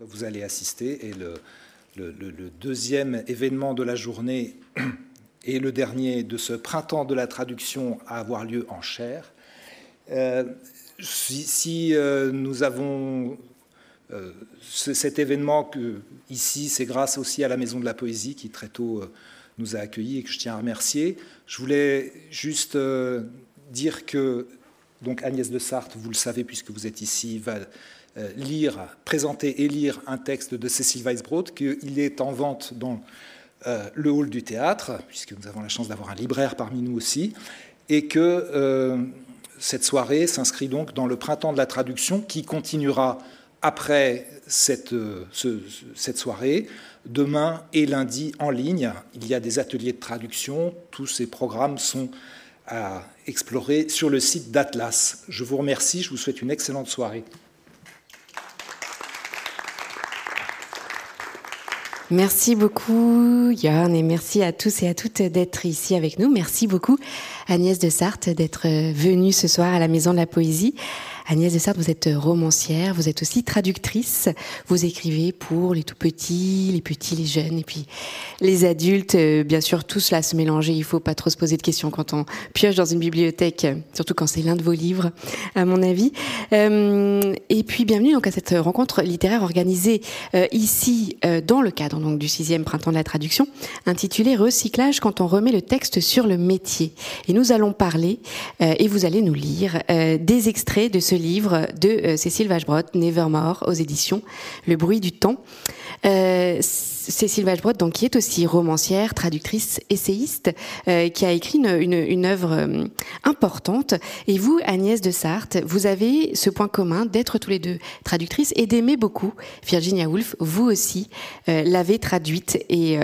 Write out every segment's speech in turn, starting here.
Vous allez assister et le, deuxième événement de la journée et le dernier de ce printemps de la traduction à avoir lieu en chair. Euh, si, euh, nous avons euh, cet événement ici, c'est grâce aussi à la Maison de la Poésie qui très tôt nous a accueillis et que je tiens à remercier. Je voulais juste dire que donc Agnès de Sarthe, vous le savez puisque vous êtes ici, va lire, présenter et lire un texte de Cécile Weisbrod, qu'il est en vente dans euh, le hall du théâtre, puisque nous avons la chance d'avoir un libraire parmi nous aussi, et que euh, cette soirée s'inscrit donc dans le printemps de la traduction qui continuera après cette soirée, demain et lundi en ligne. Il y a des ateliers de traduction, tous ces programmes sont à explorer sur le site d'Atlas. Je vous remercie, je vous souhaite une excellente soirée. Merci beaucoup, Yann, et merci à tous et à toutes d'être ici avec nous. Merci beaucoup, Agnès de Sarthe, d'être venue ce soir à la Maison de la Poésie. Agnès de Sarthe, vous êtes romancière, vous êtes aussi traductrice. Vous écrivez pour les tout petits, les petits, les jeunes, et puis les adultes. Euh, bien sûr, tout cela se mélanger. Il faut pas trop se poser de questions quand on pioche dans une bibliothèque, surtout quand c'est l'un de vos livres, à mon avis. Euh, et puis, bienvenue donc à cette rencontre littéraire organisée euh, ici dans le cadre donc du sixième printemps de la traduction, intitulée Recyclage quand on remet le texte sur le métier. Et nous allons parler, et vous allez nous lire, des extraits de ce livre de euh, Cécile Vachebrot, Nevermore, aux éditions Le bruit du temps. Euh, Cécile Vachebrot, donc, qui est aussi romancière, traductrice, essayiste, euh, qui a écrit une, une, une œuvre euh, importante. Et vous, Agnès de Sarthe, vous avez ce point commun d'être tous les deux traductrices et d'aimer beaucoup Virginia Woolf. Vous aussi euh, l'avez traduite, et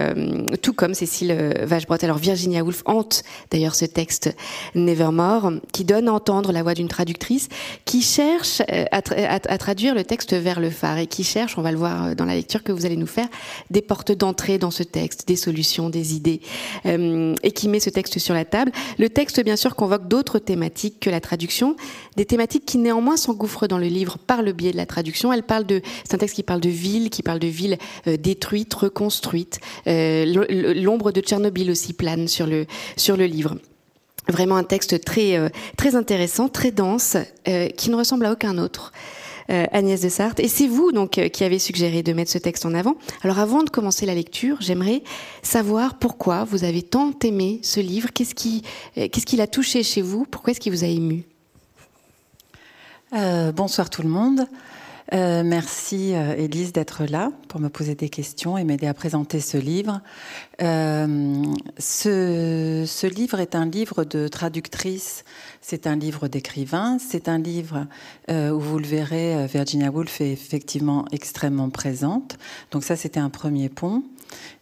tout comme Cécile Vachebrot. Alors Virginia Woolf hante d'ailleurs ce texte Nevermore, qui donne à entendre la voix d'une traductrice qui cherche à, à, à traduire le texte vers le phare et qui cherche, on va le voir dans la lecture que vous allez nous faire, des portes d'entrée dans ce texte, des solutions, des idées, euh, et qui met ce texte sur la table. Le texte, bien sûr, convoque d'autres thématiques que la traduction, des thématiques qui néanmoins s'engouffrent dans le livre par le biais de la traduction. Elle parle de, c'est un texte qui parle de villes, qui parle de villes euh, détruites, reconstruites. Euh, l'ombre de Tchernobyl aussi plane sur le sur le livre. Vraiment un texte très très intéressant, très dense, qui ne ressemble à aucun autre. Euh, Agnès de Sarthe. Et c'est vous donc euh, qui avez suggéré de mettre ce texte en avant. Alors avant de commencer la lecture, j'aimerais savoir pourquoi vous avez tant aimé ce livre. Qu'est-ce qui, euh, qu'est-ce qui l'a touché chez vous? Pourquoi est-ce qu'il vous a ému? Bonsoir tout le monde. Euh, merci euh, Élise d'être là pour me poser des questions et m'aider à présenter ce livre. Euh, ce, ce, livre est un livre de traductrice, c'est un livre d'écrivain, c'est un livre euh, où vous le verrez, Virginia Woolf est effectivement extrêmement présente. Donc ça, c'était un premier pont.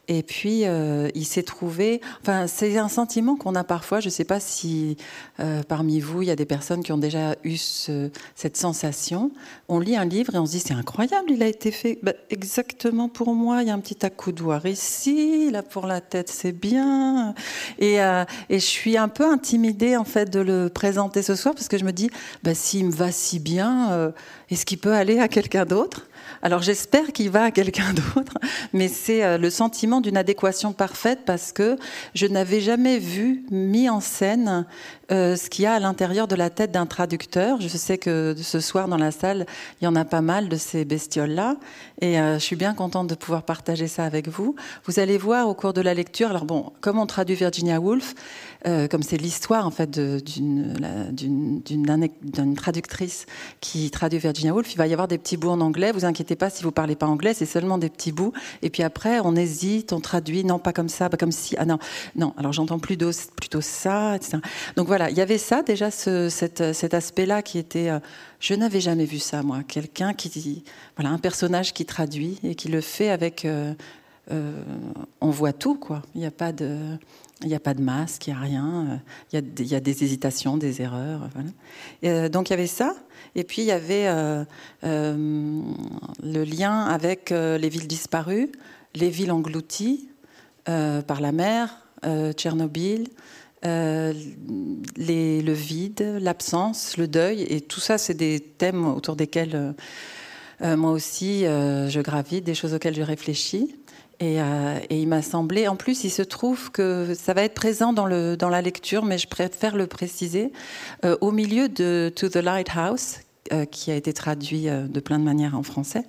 Et puis, euh, il s'est trouvé. Enfin, c'est un sentiment qu'on a parfois. Je ne sais pas si euh, parmi vous, il y a des personnes qui ont déjà eu ce, cette sensation. On lit un livre et on se dit c'est incroyable, il a été fait bah, exactement pour moi. Il y a un petit accoudoir ici, là pour la tête, c'est bien. Et, euh, et, je suis un peu intimidée en fait de le présenter ce soir parce que je me dis bah, s'il me va si bien, euh, est-ce qu'il peut aller à quelqu'un d'autre? Alors j'espère qu'il va à quelqu'un d'autre, mais c'est euh, le sentiment d'une adéquation parfaite parce que je n'avais jamais vu mis en scène euh, ce qu'il y a à l'intérieur de la tête d'un traducteur. Je sais que ce soir dans la salle, il y en a pas mal de ces bestioles-là, et euh, je suis bien contente de pouvoir partager ça avec vous. Vous allez voir au cours de la lecture. Alors bon, comme on traduit Virginia Woolf, euh, comme c'est l'histoire en fait d'une traductrice qui traduit Virginia Woolf, il va y avoir des petits bouts en anglais. Vous inquiétez pas si vous parlez pas anglais, c'est seulement des petits bouts. Et puis après, on hésite, on traduit, non pas comme ça, pas comme si. Ah non, non. Alors j'entends plutôt plutôt ça, etc. Donc voilà, il y avait ça déjà, ce, cet, aspect-là qui était. Euh, je n'avais jamais vu ça moi, quelqu'un qui, voilà, un personnage qui traduit et qui le fait avec. Euh, on voit tout quoi. Il n'y a pas de il n'y a pas de masque, il n'y a rien. Il y a, il y a, des hésitations, des erreurs. Voilà. Euh, donc il y avait ça. Et puis il y avait euh, euh, le lien avec les villes disparues, les villes englouties par la mer, Tchernobyl, le vide, l'absence, le deuil. Et tout ça, c'est des thèmes autour desquels moi aussi, je gravite des choses auxquelles je réfléchis. Et, et il m'a semblé, en plus, il se trouve que ça va être présent dans, le, dans la lecture, mais je préfère le préciser, au milieu de To the Lighthouse, qui a été traduit de plein de manières en français,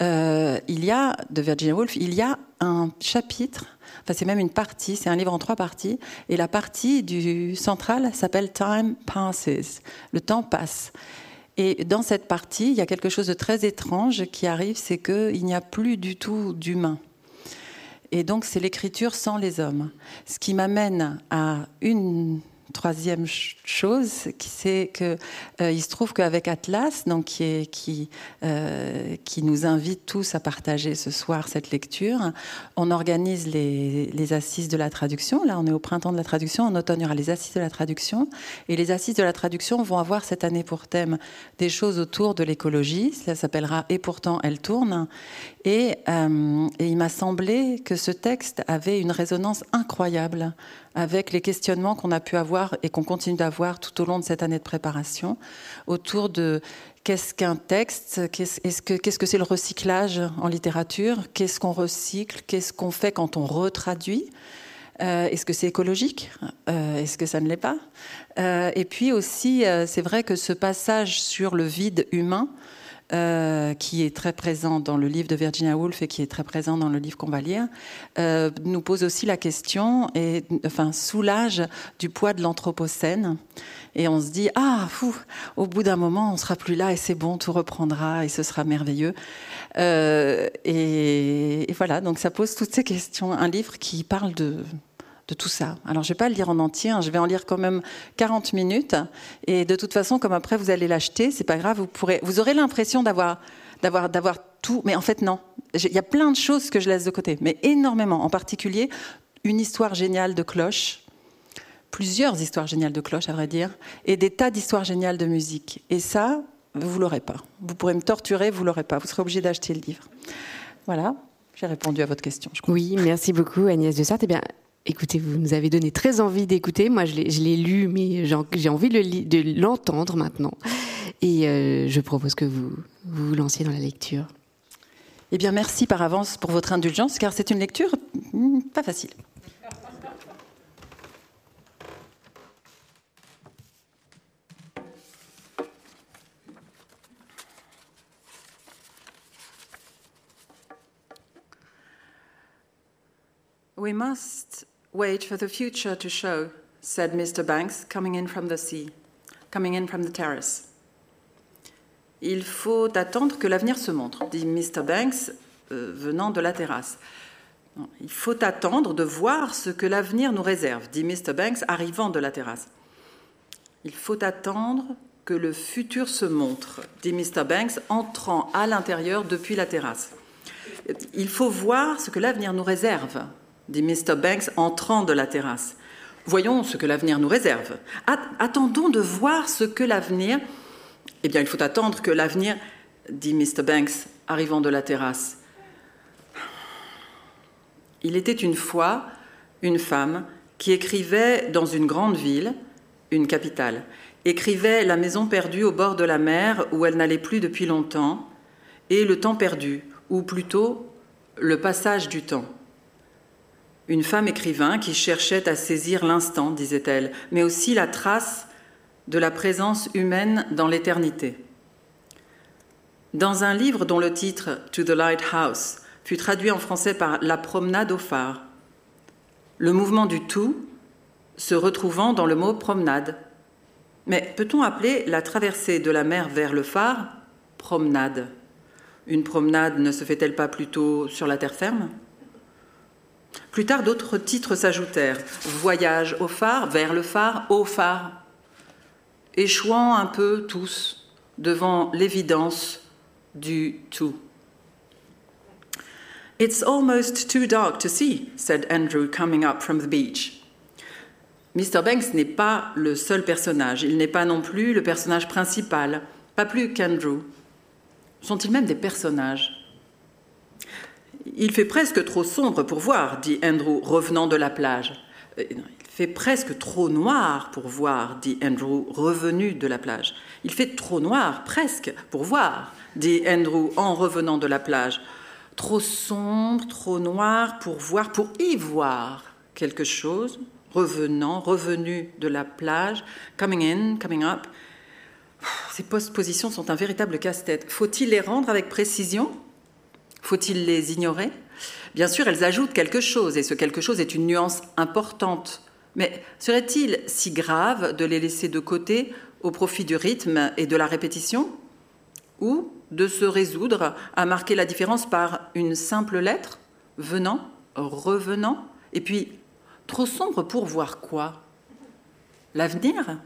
il y a, de Virginia Woolf, il y a un chapitre Enfin, c'est même une partie, c'est un livre en trois parties. Et la partie du central s'appelle Time Passes. Le temps passe. Et dans cette partie, il y a quelque chose de très étrange qui arrive, c'est qu'il n'y a plus du tout d'humain. Et donc, c'est l'écriture sans les hommes. Ce qui m'amène à une troisième chose, c'est que euh, il se trouve qu'avec Atlas, donc euh, qui nous invite tous à partager ce soir cette lecture, on organise les, les, assises de la traduction. Là, on est au printemps de la traduction. En automne, il y aura les assises de la traduction. Et les assises de la traduction vont avoir cette année pour thème des choses autour de l'écologie. Ça s'appellera Et pourtant, elle tourne. Et, euh, et il m'a semblé que ce texte avait une résonance incroyable avec les questionnements qu'on a pu avoir et qu'on continue d'avoir tout au long de cette année de préparation autour de qu'est-ce qu'un texte, qu'est-ce que qu'est-ce que c'est le recyclage en littérature, qu'est-ce qu'on recycle, qu'est-ce qu'on fait quand on retraduit. Euh, est-ce que c'est écologique euh, Est-ce que ça ne l'est pas Et puis aussi, c'est vrai que ce passage sur le vide humain, euh, qui est très présent dans le livre de Virginia Woolf et qui est très présent dans le livre qu'on va lire, euh, nous pose aussi la question et enfin soulage du poids de l'anthropocène. Et on se dit ah fou, au bout d'un moment on sera plus là et c'est bon, tout reprendra et ce sera merveilleux. Euh, et, et voilà, donc ça pose toutes ces questions. Un livre qui parle de de tout ça. Alors, je ne vais pas le lire en entier, hein. je vais en lire quand même 40 minutes. Et de toute façon, comme après vous allez l'acheter, c'est pas grave, vous, pourrez, vous aurez l'impression d'avoir, d'avoir, d'avoir tout. Mais en fait, non. Il y a plein de choses que je laisse de côté, mais énormément. En particulier, une histoire géniale de cloche, plusieurs histoires géniales de cloche, à vrai dire, et des tas d'histoires géniales de musique. Et ça, vous l'aurez pas. Vous pourrez me torturer, vous l'aurez pas. Vous serez obligé d'acheter le livre. Voilà. J'ai répondu à votre question. Je crois. Oui, merci beaucoup Agnès de Sartre. Eh bien, Écoutez, vous nous avez donné très envie d'écouter. Moi, je l'ai lu, mais j'ai envie de l'entendre maintenant. Et euh, je propose que vous, vous lanciez dans la lecture. Eh bien, merci par avance pour votre indulgence, car c'est une lecture hmm, pas facile. We must Wait for the future to show, said Mr. Banks, coming in from the sea, coming in from the terrace. Il faut attendre que l'avenir se montre, dit Mr. Banks, euh, venant de la terrasse. il faut attendre de voir ce que l'avenir nous réserve, dit Mr. Banks, arrivant de la terrasse. Il faut attendre que le futur se montre, dit Mr. Banks, entrant à l'intérieur depuis la terrasse. Il faut voir ce que l'avenir nous réserve, dit Mr. Banks entrant de la terrasse. Voyons ce que l'avenir nous réserve. Attendons de voir ce que l'avenir. Eh bien, il faut attendre que l'avenir, dit Mr. Banks, arrivant de la terrasse. Il était une fois une femme qui écrivait dans une grande ville, une capitale, écrivait La maison perdue au bord de la mer où elle n'allait plus depuis longtemps, et le temps perdu, ou plutôt le passage du temps. Une femme écrivain qui cherchait à saisir l'instant, disait-elle, mais aussi la trace de la présence humaine dans l'éternité. Dans un livre dont le titre To the Lighthouse fut traduit en français par La promenade au phare, le mouvement du tout se retrouvant dans le mot promenade. Mais peut-on appeler la traversée de la mer vers le phare promenade? Une promenade ne se fait-elle pas plutôt sur la terre ferme? Plus tard, d'autres titres s'ajoutèrent. Voyage au phare, vers le phare, au phare. Échouant un peu tous devant l'évidence du tout. It's almost too dark to see, said Andrew coming up from the beach. Mr. Banks n'est pas le seul personnage, il n'est pas non plus le personnage principal, pas plus qu'Andrew. Sont-ils même des personnages? Il fait presque trop sombre pour voir, dit Andrew, revenant de la plage. Euh, il fait presque trop noir pour voir, dit Andrew, revenu de la plage. Il fait trop noir, presque, pour voir, dit Andrew en revenant de la plage. Trop sombre, trop noir pour voir, pour y voir quelque chose, revenant, revenu de la plage, coming in, coming up. Ces postpositions sont un véritable casse-tête. Faut-il les rendre avec précision? Faut-il les ignorer? Bien sûr, elles ajoutent quelque chose, et ce quelque chose est une nuance importante. Mais serait-il si grave de les laisser de côté au profit du rythme et de la répétition? Ou de se résoudre à marquer la différence par une simple lettre, venant, revenant, et puis trop sombre pour voir quoi? L'avenir?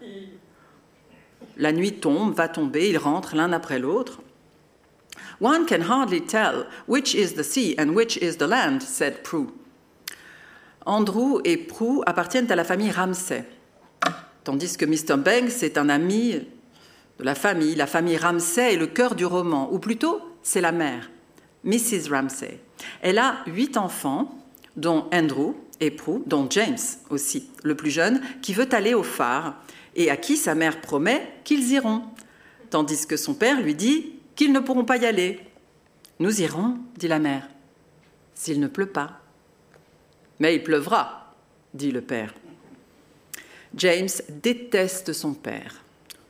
La nuit tombe, va tomber, ils rentrent l'un après l'autre. One can hardly tell which is the sea and which is the land, said Prue. Andrew et Prue appartiennent à la famille Ramsay, tandis que Mr. Banks est un ami de la famille. La famille Ramsay est le cœur du roman, ou plutôt c'est la mère, Mrs. Ramsay. Elle a huit enfants, dont Andrew et Prue, dont James aussi, le plus jeune, qui veut aller au phare et à qui sa mère promet qu'ils iront, tandis que son père lui dit qu'ils ne pourront pas y aller. Nous irons, dit la mère, s'il ne pleut pas. Mais il pleuvra, dit le père. James déteste son père.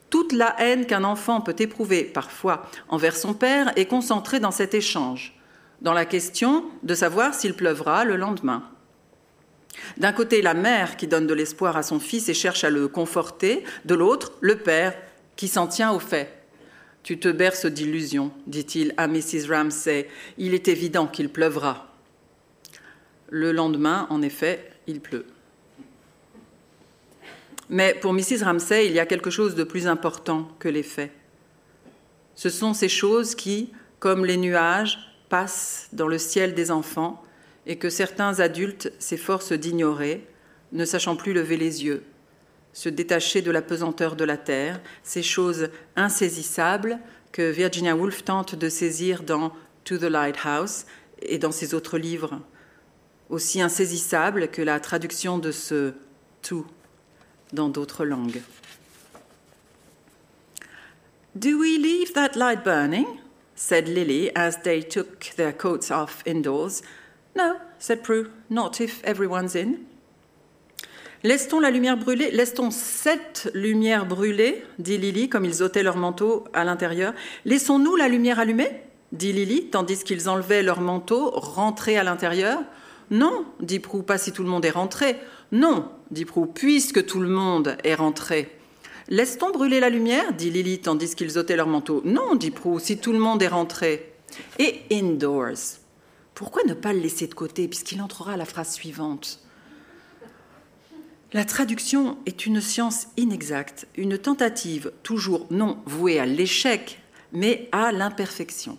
Toute la haine qu'un enfant peut éprouver parfois envers son père est concentrée dans cet échange, dans la question de savoir s'il pleuvra le lendemain. D'un côté, la mère qui donne de l'espoir à son fils et cherche à le conforter, de l'autre, le père qui s'en tient au fait. Tu te berces d'illusions, dit-il à Mrs. Ramsay. Il est évident qu'il pleuvra. Le lendemain, en effet, il pleut. Mais pour Mrs. Ramsay, il y a quelque chose de plus important que les faits. Ce sont ces choses qui, comme les nuages, passent dans le ciel des enfants et que certains adultes s'efforcent d'ignorer, ne sachant plus lever les yeux, se détacher de la pesanteur de la terre, ces choses insaisissables que Virginia Woolf tente de saisir dans To the Lighthouse et dans ses autres livres, aussi insaisissable que la traduction de ce tout dans d'autres langues. Do we leave that light burning? said Lily as they took their coats off indoors. No, said Prue, not if everyone's in. Laisse-t-on la lumière brûler? Laisse-t-on cette lumière brûler dit Lily, comme ils ôtaient leur manteau à l'intérieur? Laissons-nous la lumière allumée? dit Lily, tandis qu'ils enlevaient leur manteau, rentrés à l'intérieur. Non, dit Prou, pas si tout le monde est rentré. Non, dit Prou, puisque tout le monde est rentré. Laisse-t-on brûler la lumière? dit Lily tandis qu'ils ôtaient leur manteau. Non, dit Prou, si tout le monde est rentré. Et indoors. Pourquoi ne pas le laisser de côté puisqu'il entrera à la phrase suivante? La traduction est une science inexacte, une tentative toujours non vouée à l'échec, mais à l'imperfection.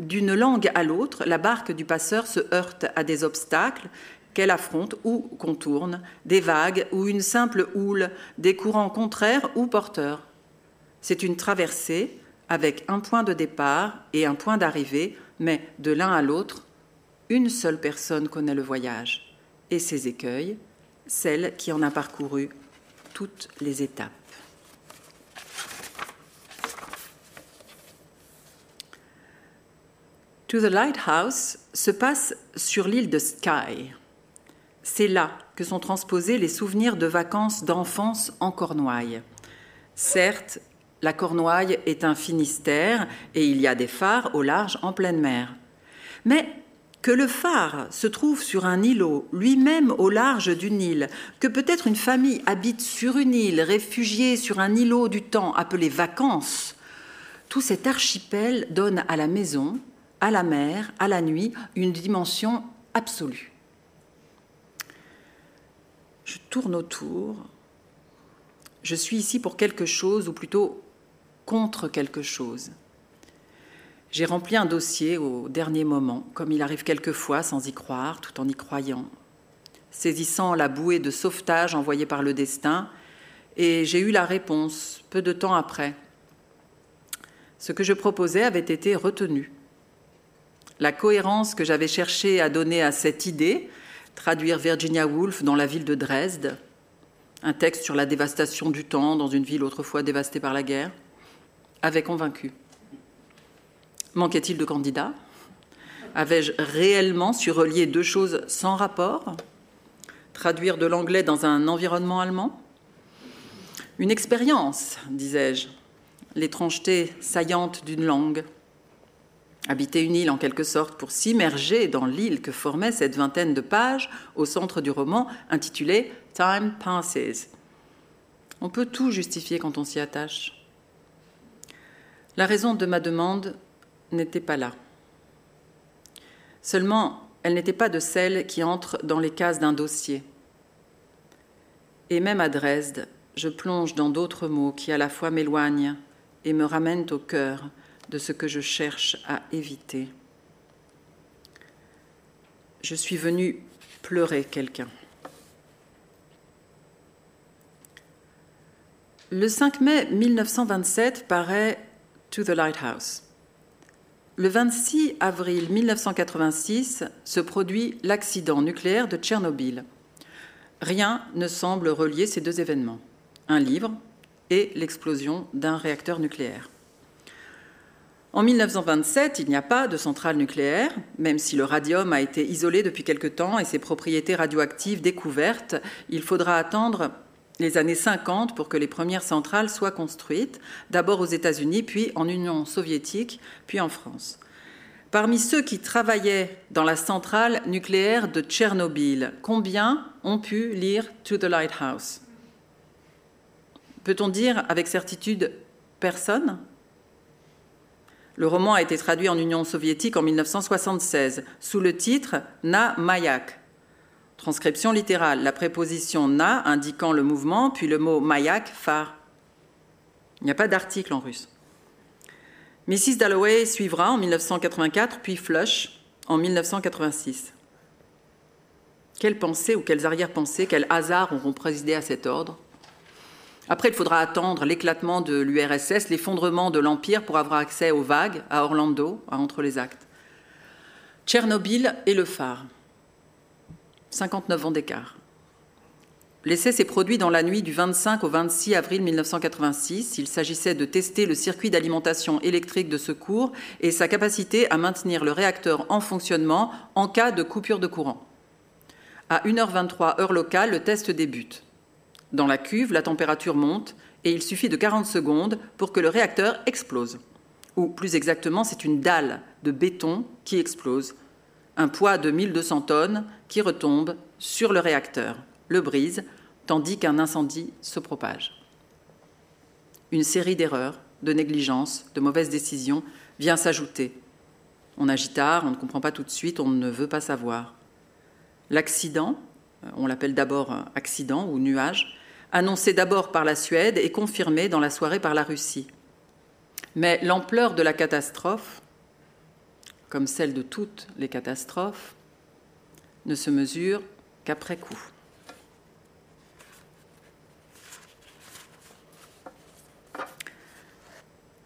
D'une langue à l'autre, la barque du passeur se heurte à des obstacles qu'elle affronte ou contourne, des vagues ou une simple houle, des courants contraires ou porteurs. C'est une traversée avec un point de départ et un point d'arrivée, mais de l'un à l'autre, une seule personne connaît le voyage et ses écueils, celle qui en a parcouru toutes les étapes. To the Lighthouse se passe sur l'île de Skye. C'est là que sont transposés les souvenirs de vacances d'enfance en Cornouailles. Certes, la Cornouaille est un Finistère et il y a des phares au large en pleine mer. Mais que le phare se trouve sur un îlot, lui-même au large d'une île, que peut-être une famille habite sur une île, réfugiée sur un îlot du temps appelé vacances, tout cet archipel donne à la maison à la mer, à la nuit, une dimension absolue. Je tourne autour. Je suis ici pour quelque chose, ou plutôt contre quelque chose. J'ai rempli un dossier au dernier moment, comme il arrive quelquefois sans y croire, tout en y croyant, saisissant la bouée de sauvetage envoyée par le destin, et j'ai eu la réponse peu de temps après. Ce que je proposais avait été retenu la cohérence que j'avais cherché à donner à cette idée, traduire Virginia Woolf dans la ville de Dresde, Un texte sur la dévastation du temps dans une ville autrefois dévastée par la guerre avait convaincu. Manquait-il de candidats Avais-je réellement su relier deux choses sans rapport Traduire de l'anglais dans un environnement allemand Une expérience, disais-je, l'étrangeté saillante d'une langue. Habiter une île en quelque sorte pour s'immerger dans l'île que formait cette vingtaine de pages au centre du roman intitulé Time Passes. On peut tout justifier quand on s'y attache. La raison de ma demande n'était pas là. Seulement, elle n'était pas de celle qui entre dans les cases d'un dossier. Et même à Dresde, je plonge dans d'autres mots qui à la fois m'éloignent et me ramènent au cœur de ce que je cherche à éviter. Je suis venue pleurer quelqu'un. Le 5 mai 1927 paraît To the Lighthouse. Le 26 avril 1986 se produit l'accident nucléaire de Tchernobyl. Rien ne semble relier ces deux événements, un livre et l'explosion d'un réacteur nucléaire. En 1927, il n'y a pas de centrale nucléaire, même si le radium a été isolé depuis quelque temps et ses propriétés radioactives découvertes. Il faudra attendre les années 50 pour que les premières centrales soient construites, d'abord aux États-Unis, puis en Union soviétique, puis en France. Parmi ceux qui travaillaient dans la centrale nucléaire de Tchernobyl, combien ont pu lire To the Lighthouse? Peut-on dire avec certitude personne? Le roman a été traduit en Union soviétique en 1976 sous le titre Na Mayak, Transcription littérale, la préposition na indiquant le mouvement, puis le mot mayak, phare. Il n'y a pas d'article en russe. Mrs. Dalloway suivra en 1984, puis Flush en 1986. Quelles pensées ou quelles arrière-pensées, quels hasards auront présidé à cet ordre? Après, il faudra attendre l'éclatement de l'URSS, l'effondrement de l'Empire pour avoir accès aux vagues à Orlando, à Entre les Actes. Tchernobyl et le phare. 59 ans d'écart. L'essai s'est produit dans la nuit du 25 au 26 avril 1986. Il s'agissait de tester le circuit d'alimentation électrique de secours et sa capacité à maintenir le réacteur en fonctionnement en cas de coupure de courant. À 1h23 heure locale, le test débute. Dans la cuve, la température monte et il suffit de 40 secondes pour que le réacteur explose. Ou plus exactement, c'est une dalle de béton qui explose un poids de 1200 tonnes qui retombe sur le réacteur, le brise, tandis qu'un incendie se propage. Une série d'erreurs, de négligences, de mauvaises décisions vient s'ajouter. On agit tard, on ne comprend pas tout de suite, on ne veut pas savoir. L'accident, on l'appelle d'abord accident ou nuage, annoncé d'abord par la Suède et confirmé dans la soirée par la Russie. Mais l'ampleur de la catastrophe comme celle de toutes les catastrophes, ne se mesure qu'après coup.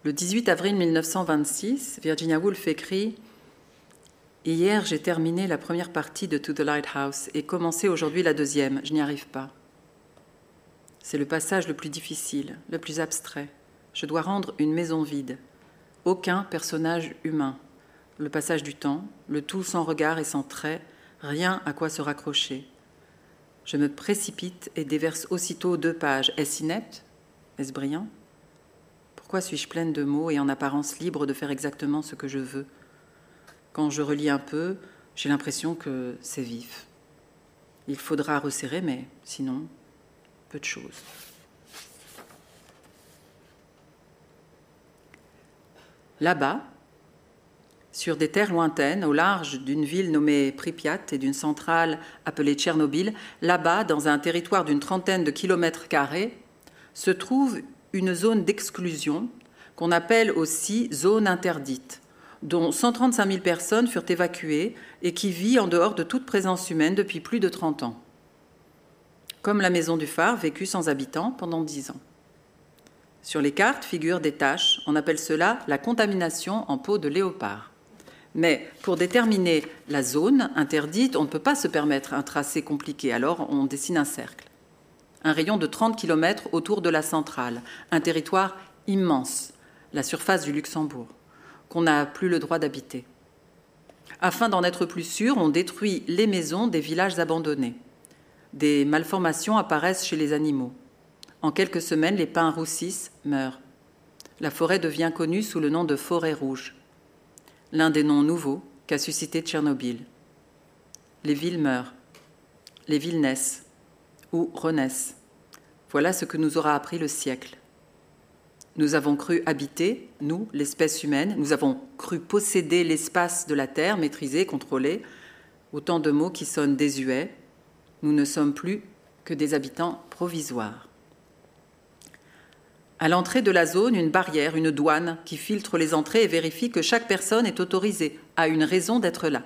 Le 18 avril 1926, Virginia Woolf écrit Hier, j'ai terminé la première partie de To the Lighthouse et commencé aujourd'hui la deuxième. Je n'y arrive pas. C'est le passage le plus difficile, le plus abstrait. Je dois rendre une maison vide. Aucun personnage humain le passage du temps, le tout sans regard et sans trait, rien à quoi se raccrocher. Je me précipite et déverse aussitôt deux pages. Est-ce inepte? Est-ce brillant? Pourquoi suis-je pleine de mots et en apparence libre de faire exactement ce que je veux? Quand je relis un peu, j'ai l'impression que c'est vif. Il faudra resserrer, mais sinon, peu de choses. Là-bas, sur des terres lointaines, au large d'une ville nommée Pripyat et d'une centrale appelée Tchernobyl, là-bas, dans un territoire d'une trentaine de kilomètres carrés, se trouve une zone d'exclusion qu'on appelle aussi zone interdite, dont 135 000 personnes furent évacuées et qui vit en dehors de toute présence humaine depuis plus de 30 ans. Comme la maison du phare, vécue sans habitants pendant 10 ans. Sur les cartes figurent des taches, on appelle cela la contamination en peau de léopard. Mais pour déterminer la zone interdite, on ne peut pas se permettre un tracé compliqué, alors on dessine un cercle. un rayon de 30 km autour de la centrale, un territoire immense, la surface du Luxembourg, qu'on n'a plus le droit d'habiter. Afin d'en être plus sûr, on détruit les maisons des villages abandonnés. Des malformations apparaissent chez les animaux. En quelques semaines, les pins roussissent, meurent. La forêt devient connue sous le nom de forêt rouge, l'un des noms nouveaux qu'a suscité Tchernobyl. Les villes meurent, les villes naissent ou renaissent. Voilà ce que nous aura appris le siècle. Nous avons cru habiter, nous, l'espèce humaine, nous avons cru posséder l'espace de la Terre, maîtriser, contrôler, autant de mots qui sonnent désuets. Nous ne sommes plus que des habitants provisoires. À l'entrée de la zone, une barrière, une douane qui filtre les entrées et vérifie que chaque personne est autorisée, a une raison d'être là.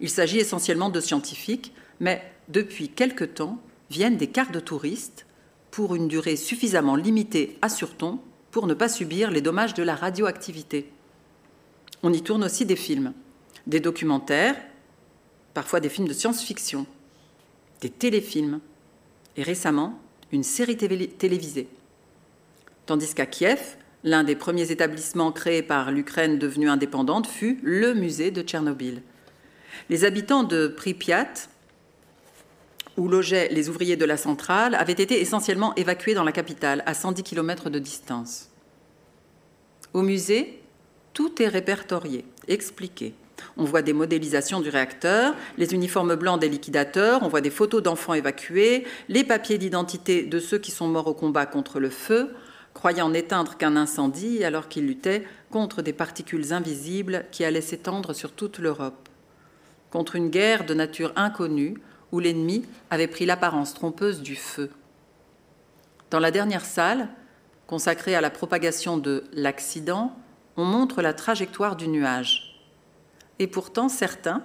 Il s'agit essentiellement de scientifiques, mais depuis quelque temps viennent des cartes de touristes pour une durée suffisamment limitée, assure-t-on, pour ne pas subir les dommages de la radioactivité. On y tourne aussi des films, des documentaires, parfois des films de science-fiction, des téléfilms, et récemment une série télévisée. Tandis qu'à Kiev, l'un des premiers établissements créés par l'Ukraine devenue indépendante fut le musée de Tchernobyl. Les habitants de Pripyat où logeaient les ouvriers de la centrale, avaient été essentiellement évacués dans la capitale, à 110 km de distance. Au musée, tout est répertorié, expliqué. On voit des modélisations du réacteur, les uniformes blancs des liquidateurs, on voit des photos d'enfants évacués, les papiers d'identité de ceux qui sont morts au combat contre le feu, croyant n'éteindre qu'un incendie alors qu'ils luttaient contre des particules invisibles qui allaient s'étendre sur toute l'Europe. Contre une guerre de nature inconnue, où l'ennemi avait pris l'apparence trompeuse du feu. Dans la dernière salle, consacrée à la propagation de l'accident, on montre la trajectoire du nuage. Et pourtant, certains,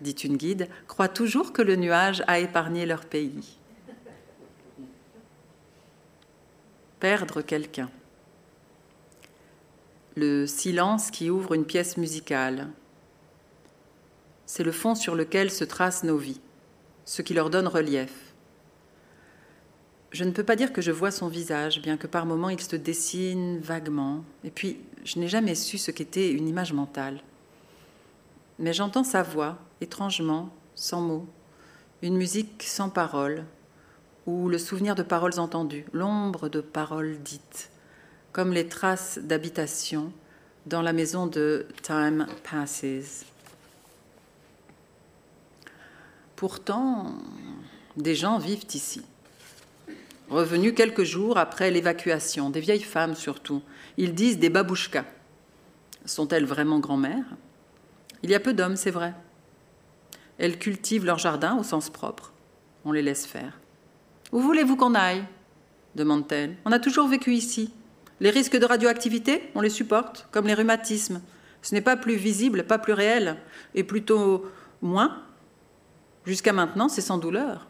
dit une guide, croient toujours que le nuage a épargné leur pays. Perdre quelqu'un. Le silence qui ouvre une pièce musicale. C'est le fond sur lequel se tracent nos vies ce qui leur donne relief. Je ne peux pas dire que je vois son visage, bien que par moments il se dessine vaguement, et puis je n'ai jamais su ce qu'était une image mentale. Mais j'entends sa voix, étrangement, sans mots, une musique sans paroles, ou le souvenir de paroles entendues, l'ombre de paroles dites, comme les traces d'habitation dans la maison de Time Passes. Pourtant, des gens vivent ici. Revenus quelques jours après l'évacuation, des vieilles femmes surtout, ils disent des babouchkas. Sont-elles vraiment grand-mères? Il y a peu d'hommes, c'est vrai. Elles cultivent leur jardin au sens propre. On les laisse faire. Où voulez-vous qu'on aille demande-t-elle. On a toujours vécu ici. Les risques de radioactivité, on les supporte, comme les rhumatismes. Ce n'est pas plus visible, pas plus réel, et plutôt moins Jusqu'à maintenant, c'est sans douleur.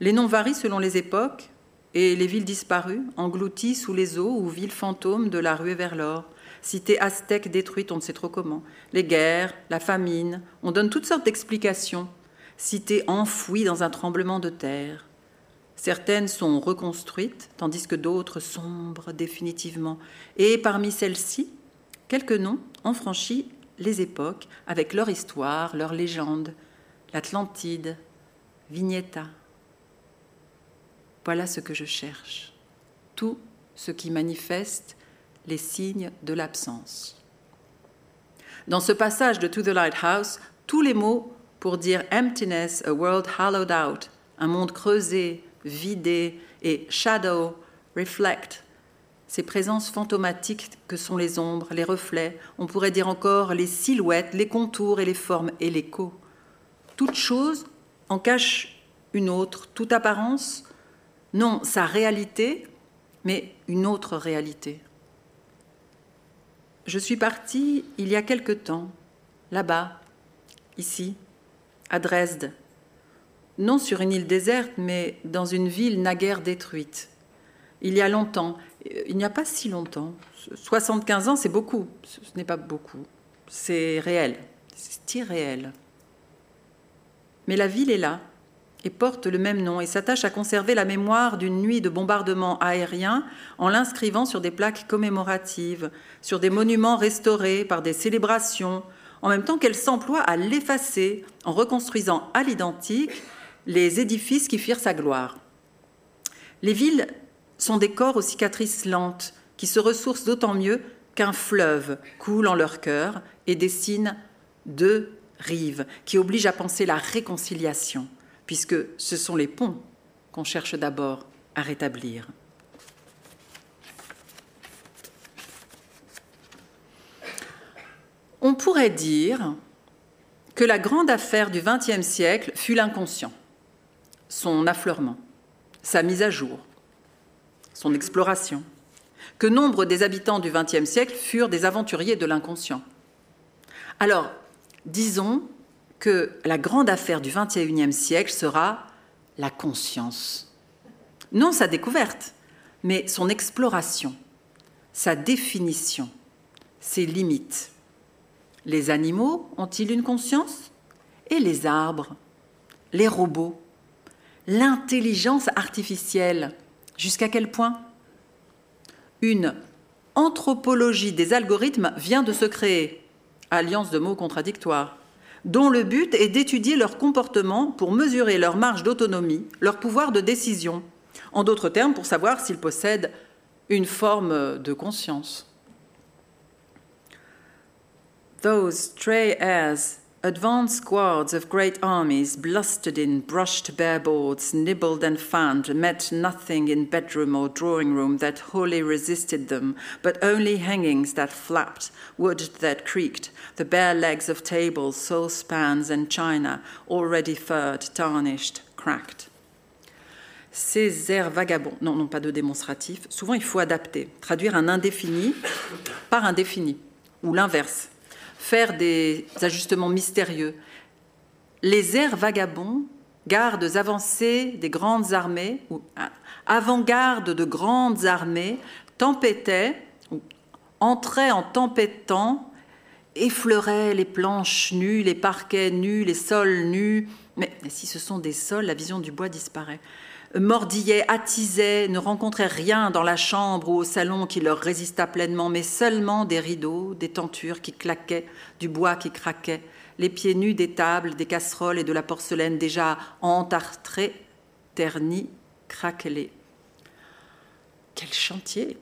Les noms varient selon les époques et les villes disparues, englouties sous les eaux ou villes fantômes de la ruée vers l'or, cités aztèques détruites, on ne sait trop comment, les guerres, la famine, on donne toutes sortes d'explications, cités enfouies dans un tremblement de terre. Certaines sont reconstruites, tandis que d'autres sombrent définitivement. Et parmi celles-ci, quelques noms ont franchi les époques avec leur histoire, leur légende, l'Atlantide, Vignetta. Voilà ce que je cherche, tout ce qui manifeste les signes de l'absence. Dans ce passage de To the Lighthouse, tous les mots pour dire emptiness, a world hollowed out, un monde creusé, vidé, et shadow, reflect, ces présences fantomatiques que sont les ombres, les reflets, on pourrait dire encore les silhouettes, les contours et les formes et l'écho toute chose en cache une autre, toute apparence, non sa réalité, mais une autre réalité. Je suis partie il y a quelque temps, là-bas, ici, à Dresde, non sur une île déserte, mais dans une ville naguère détruite. Il y a longtemps, il n'y a pas si longtemps, 75 ans, c'est beaucoup, ce n'est pas beaucoup, c'est réel, c'est irréel. Mais la ville est là, et porte le même nom et s'attache à conserver la mémoire d'une nuit de bombardement aérien en l'inscrivant sur des plaques commémoratives, sur des monuments restaurés par des célébrations, en même temps qu'elle s'emploie à l'effacer en reconstruisant à l'identique les édifices qui firent sa gloire. Les villes sont des corps aux cicatrices lentes qui se ressourcent d'autant mieux qu'un fleuve coule en leur cœur et dessine deux rives qui obligent à penser la réconciliation, puisque ce sont les ponts qu'on cherche d'abord à rétablir. On pourrait dire que la grande affaire du XXe siècle fut l'inconscient, son affleurement, sa mise à jour, son exploration, que nombre des habitants du XXe siècle furent des aventuriers de l'inconscient. Alors, disons que la grande affaire du XXIe siècle sera la conscience. Non sa découverte, mais son exploration, sa définition, ses limites. Les animaux ont-ils une conscience? Et les arbres? Les robots? L'intelligence artificielle Jusqu'à quel point? Une anthropologie des algorithmes vient de se créer, alliance de mots contradictoires, dont le but est d'étudier leur comportement pour mesurer leur marge d'autonomie, leur pouvoir de décision, en d'autres termes pour savoir s'ils possèdent une forme de conscience. Those stray airs Advance squads of great armies, blustered in, brushed bare boards, nibbled and fanned, met nothing in bedroom or drawing room that wholly resisted them, but only hangings that flapped, wood that creaked, the bare legs of tables, saucepans, and china, already furred, tarnished, cracked. Ces airs vagabonds, non, non, pas de démonstratif, souvent il faut adapter, traduire un indéfini par un défini, ou l'inverse faire des ajustements mystérieux. Les airs vagabonds, gardes avancés des grandes armées, ou avant-garde de grandes armées, tempêtaient, ou entraient en tempêtant, effleuraient les planches nues, les parquets nus, les sols nus. Mais si ce sont des sols, la vision du bois disparaît mordillaient, attisaient, ne rencontraient rien dans la chambre ou au salon qui leur résista pleinement, mais seulement des rideaux, des tentures qui claquaient, du bois qui craquait, les pieds nus des tables, des casseroles et de la porcelaine déjà entartrée, ternie, craquelée. Quel chantier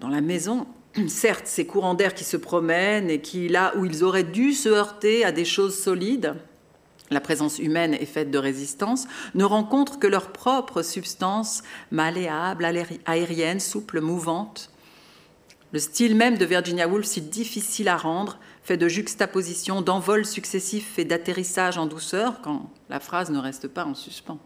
Dans la maison, certes, ces courants d'air qui se promènent et qui, là où ils auraient dû se heurter à des choses solides, la présence humaine est faite de résistance, ne rencontrent que leur propre substance malléable, aérienne, souple, mouvante. Le style même de Virginia Woolf, si difficile à rendre, fait de juxtapositions, d'envols successifs et d'atterrissage en douceur, quand la phrase ne reste pas en suspens.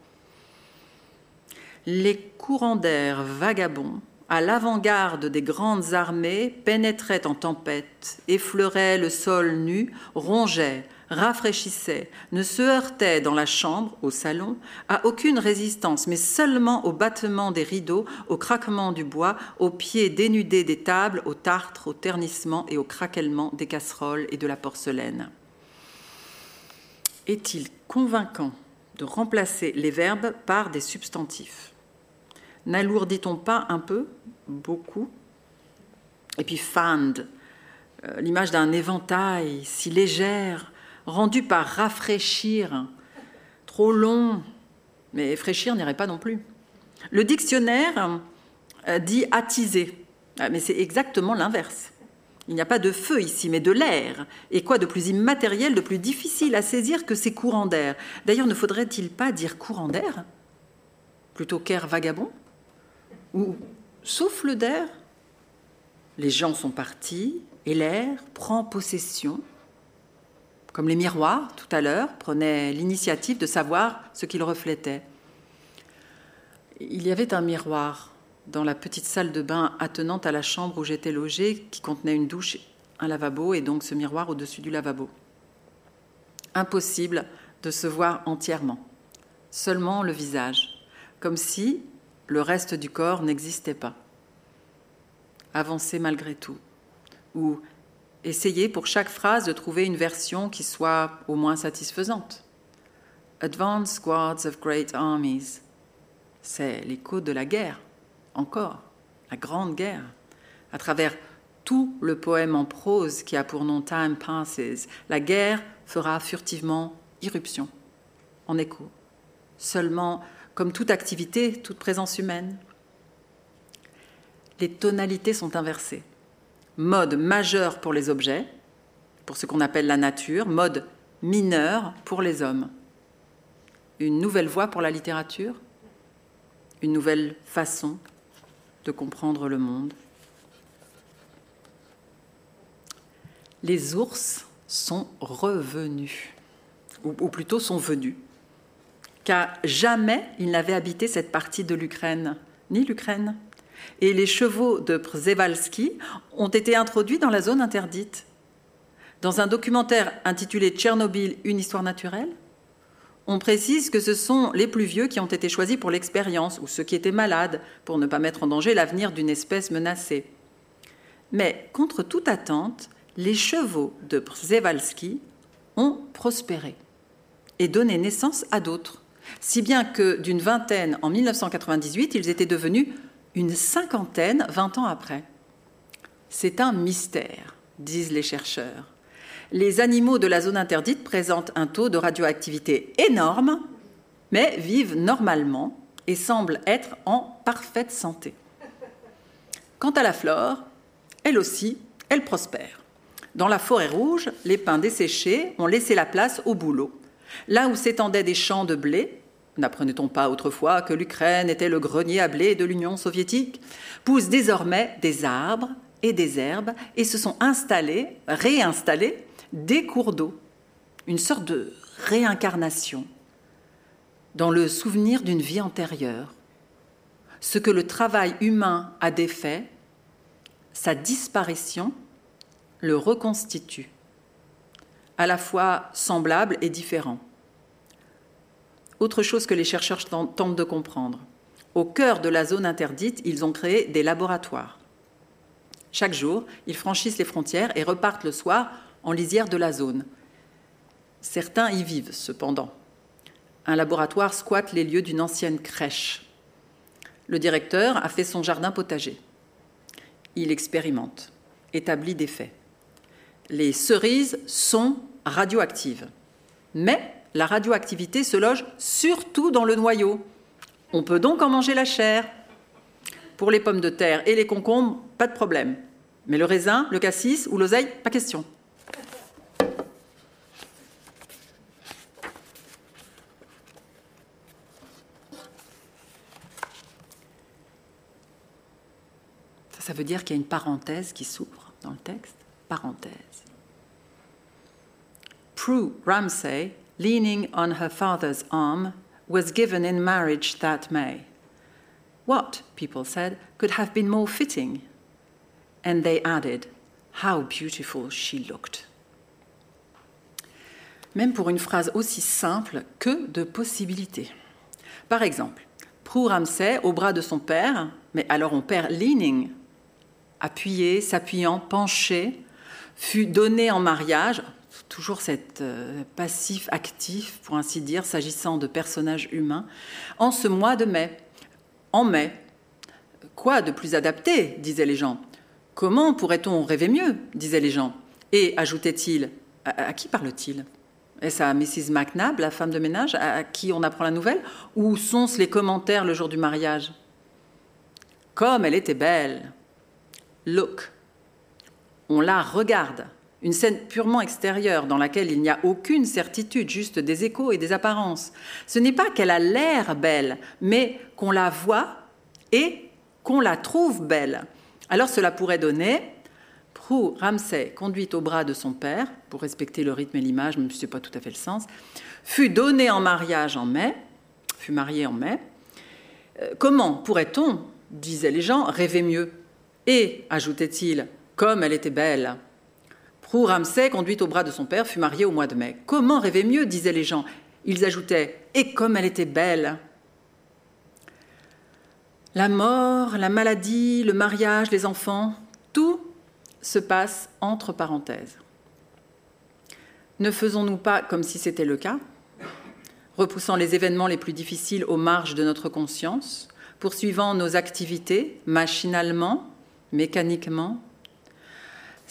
Les courants d'air vagabonds, à l'avant-garde des grandes armées, pénétraient en tempête, effleuraient le sol nu, rongeaient, rafraîchissait, ne se heurtait dans la chambre, au salon, à aucune résistance, mais seulement au battement des rideaux, au craquement du bois, aux pieds dénudés des tables, au tartre, au ternissement et au craquellement des casseroles et de la porcelaine. Est-il convaincant de remplacer les verbes par des substantifs? N'alourdit-on pas un peu, beaucoup? Et puis fand, euh, l'image d'un éventail si légère, rendu par rafraîchir, trop long, mais fraîchir n'irait pas non plus. Le dictionnaire euh, dit attiser, ah, mais c'est exactement l'inverse. Il n'y a pas de feu ici, mais de l'air. Et quoi de plus immatériel, de plus difficile à saisir que ces courants d'air? D'ailleurs, ne faudrait-il pas dire courant d'air? Plutôt qu'air vagabond? Ou souffle d'air? Les gens sont partis et l'air prend possession comme les miroirs tout à l'heure, prenaient l'initiative de savoir ce qu'ils reflétaient. Il y avait un miroir dans la petite salle de bain attenante à la chambre où j'étais logée, qui contenait une douche, un lavabo et donc ce miroir au-dessus du lavabo. Impossible de se voir entièrement, seulement le visage, comme si le reste du corps n'existait pas. Avancer malgré tout, ou essayer pour chaque phrase de trouver une version qui soit au moins satisfaisante. advance squads of great armies. C'est l'écho de la guerre, encore, la grande guerre, à travers tout le poème en prose qui a pour nom Time Passes. La guerre fera furtivement irruption, en écho, seulement comme toute activité, toute présence humaine. Les tonalités sont inversées. Mode majeur pour les objets, pour ce qu'on appelle la nature, mode mineur pour les hommes. Une nouvelle voie pour la littérature, une nouvelle façon de comprendre le monde. Les ours sont revenus, ou, plutôt sont venus, car jamais ils n'avaient habité cette partie de l'Ukraine, ni l'Ukraine. Et les chevaux de Przewalski ont été introduits dans la zone interdite. Dans un documentaire intitulé Tchernobyl, une histoire naturelle, on précise que ce sont les plus vieux qui ont été choisis pour l'expérience, ou ceux qui étaient malades, pour ne pas mettre en danger l'avenir d'une espèce menacée. Mais contre toute attente, les chevaux de Przewalski ont prospéré et donné naissance à d'autres, si bien que d'une vingtaine en 1998, ils étaient devenus une cinquantaine 20 ans après. C'est un mystère, disent les chercheurs les animaux de la zone interdite présentent un taux de radioactivité énorme, mais vivent normalement et semblent être en parfaite santé. Quant à la flore, elle aussi, elle prospère. Dans la forêt rouge, les pins desséchés ont laissé la place au boulot. Là où s'étendaient des champs de blé, n'apprenait-on pas autrefois que l'Ukraine était le grenier à blé de l'Union soviétique, poussent désormais des arbres et des herbes et se sont installés, réinstallés des cours d'eau, une sorte de réincarnation dans le souvenir d'une vie antérieure. Ce que le travail humain a défait, sa disparition le reconstitue, à la fois semblable et différent. Autre chose que les chercheurs tentent de comprendre. Au cœur de la zone interdite, ils ont créé des laboratoires. Chaque jour, ils franchissent les frontières et repartent le soir en lisière de la zone. Certains y vivent cependant. Un laboratoire squatte les lieux d'une ancienne crèche. Le directeur a fait son jardin potager. Il expérimente, établit des faits. Les cerises sont radioactives. Mais la radioactivité se loge surtout dans le noyau. On peut donc en manger la chair. Pour les pommes de terre et les concombres, pas de problème. Mais le raisin, le cassis ou l'oseille, pas question. Ça veut dire qu'il y a une parenthèse qui s'ouvre dans le texte. Parenthèse. Prue Ramsay, leaning on her father's arm, was given in marriage that May. What, people said, could have been more fitting? And they added, How beautiful she looked. Même pour une phrase aussi simple, que de possibilités. Par exemple, Prue Ramsay au bras de son père, mais alors on perd leaning appuyé, s'appuyant, penché, fut donné en mariage, toujours cet euh, passif actif, pour ainsi dire, s'agissant de personnages humains, en ce mois de mai. En mai. Quoi de plus adapté disaient les gens? Comment pourrait-on rêver mieux disaient les gens? Et, ajoutait-il, à, qui parle-t-il Est-ce à Mrs. McNabb, la femme de ménage, à qui on apprend la nouvelle? Ou sont-ce les commentaires le jour du mariage? Comme elle était belle look. On la regarde. Une scène purement extérieure dans laquelle il n'y a aucune certitude, juste des échos et des apparences. Ce n'est pas qu'elle a l'air belle, mais qu'on la voit et qu'on la trouve belle. Alors cela pourrait donner Prue Ramsay, conduite au bras de son père, pour respecter le rythme et l'image, même si ce n'est pas tout à fait le sens, fut donnée en mariage en mai, fut mariée en mai. Euh, comment pourrait-on, disaient les gens, rêver mieux? Et, ajoutait-il, comme elle était belle. Prue Ramsay, conduite au bras de son père, fut mariée au mois de mai. Comment rêver mieux disaient les gens. Ils ajoutaient Et comme elle était belle La mort, la maladie, le mariage, les enfants, tout se passe entre parenthèses. Ne faisons-nous pas comme si c'était le cas repoussant les événements les plus difficiles aux marges de notre conscience, poursuivant nos activités machinalement, mécaniquement.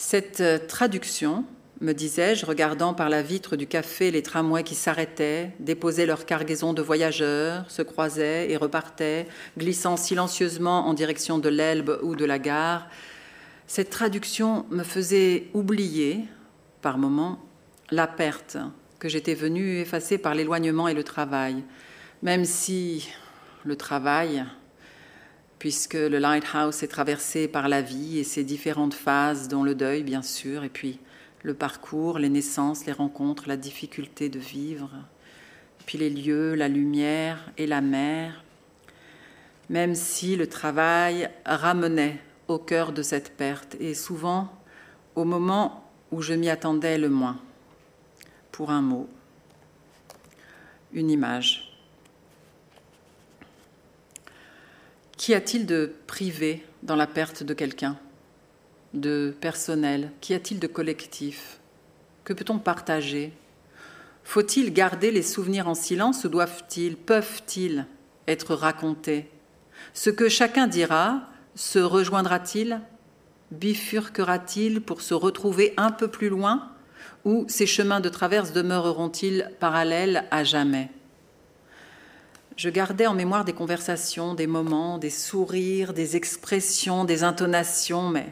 Cette euh, traduction, me disais-je, regardant par la vitre du café les tramways qui s'arrêtaient, déposaient leur cargaison de voyageurs, se croisaient et repartaient, glissant silencieusement en direction de l'Elbe ou de la gare, cette traduction me faisait oublier, par moments, la perte que j'étais venue effacer par l'éloignement et le travail, même si le travail, puisque le lighthouse est traversé par la vie et ses différentes phases, dont le deuil, bien sûr, et puis le parcours, les naissances, les rencontres, la difficulté de vivre, puis les lieux, la lumière et la mer, même si le travail ramenait au cœur de cette perte et souvent au moment où je m'y attendais le moins, pour un mot, une image. Qu'y a-t-il de privé dans la perte de quelqu'un, de personnel? Qu'y a-t-il de collectif? Que peut-on partager? Faut-il garder les souvenirs en silence ou doivent-ils, peuvent-ils être racontés? Ce que chacun dira se rejoindra-t-il? Bifurquera-t-il pour se retrouver un peu plus loin? Ou ces chemins de traverse demeureront-ils parallèles à jamais? Je gardais en mémoire des conversations, des moments, des sourires, des expressions, des intonations, mais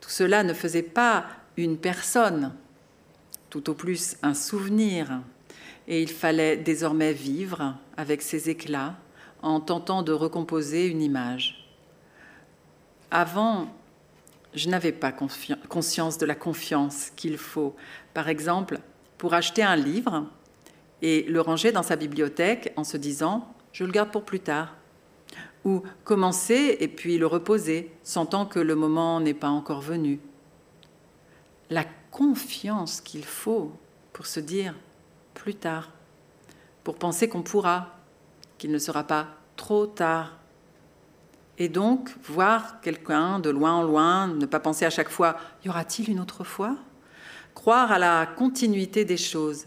tout cela ne faisait pas une personne, tout au plus un souvenir. Et il fallait désormais vivre avec ces éclats en tentant de recomposer une image. Avant, je n'avais pas conscience de la confiance qu'il faut. Par exemple, pour acheter un livre, et le ranger dans sa bibliothèque en se disant je le garde pour plus tard. Ou commencer et puis le reposer, sentant que le moment n'est pas encore venu. La confiance qu'il faut pour se dire plus tard, pour penser qu'on pourra, qu'il ne sera pas trop tard. Et donc, voir quelqu'un de loin en loin, ne pas penser à chaque fois, y aura-t-il une autre fois? Croire à la continuité des choses,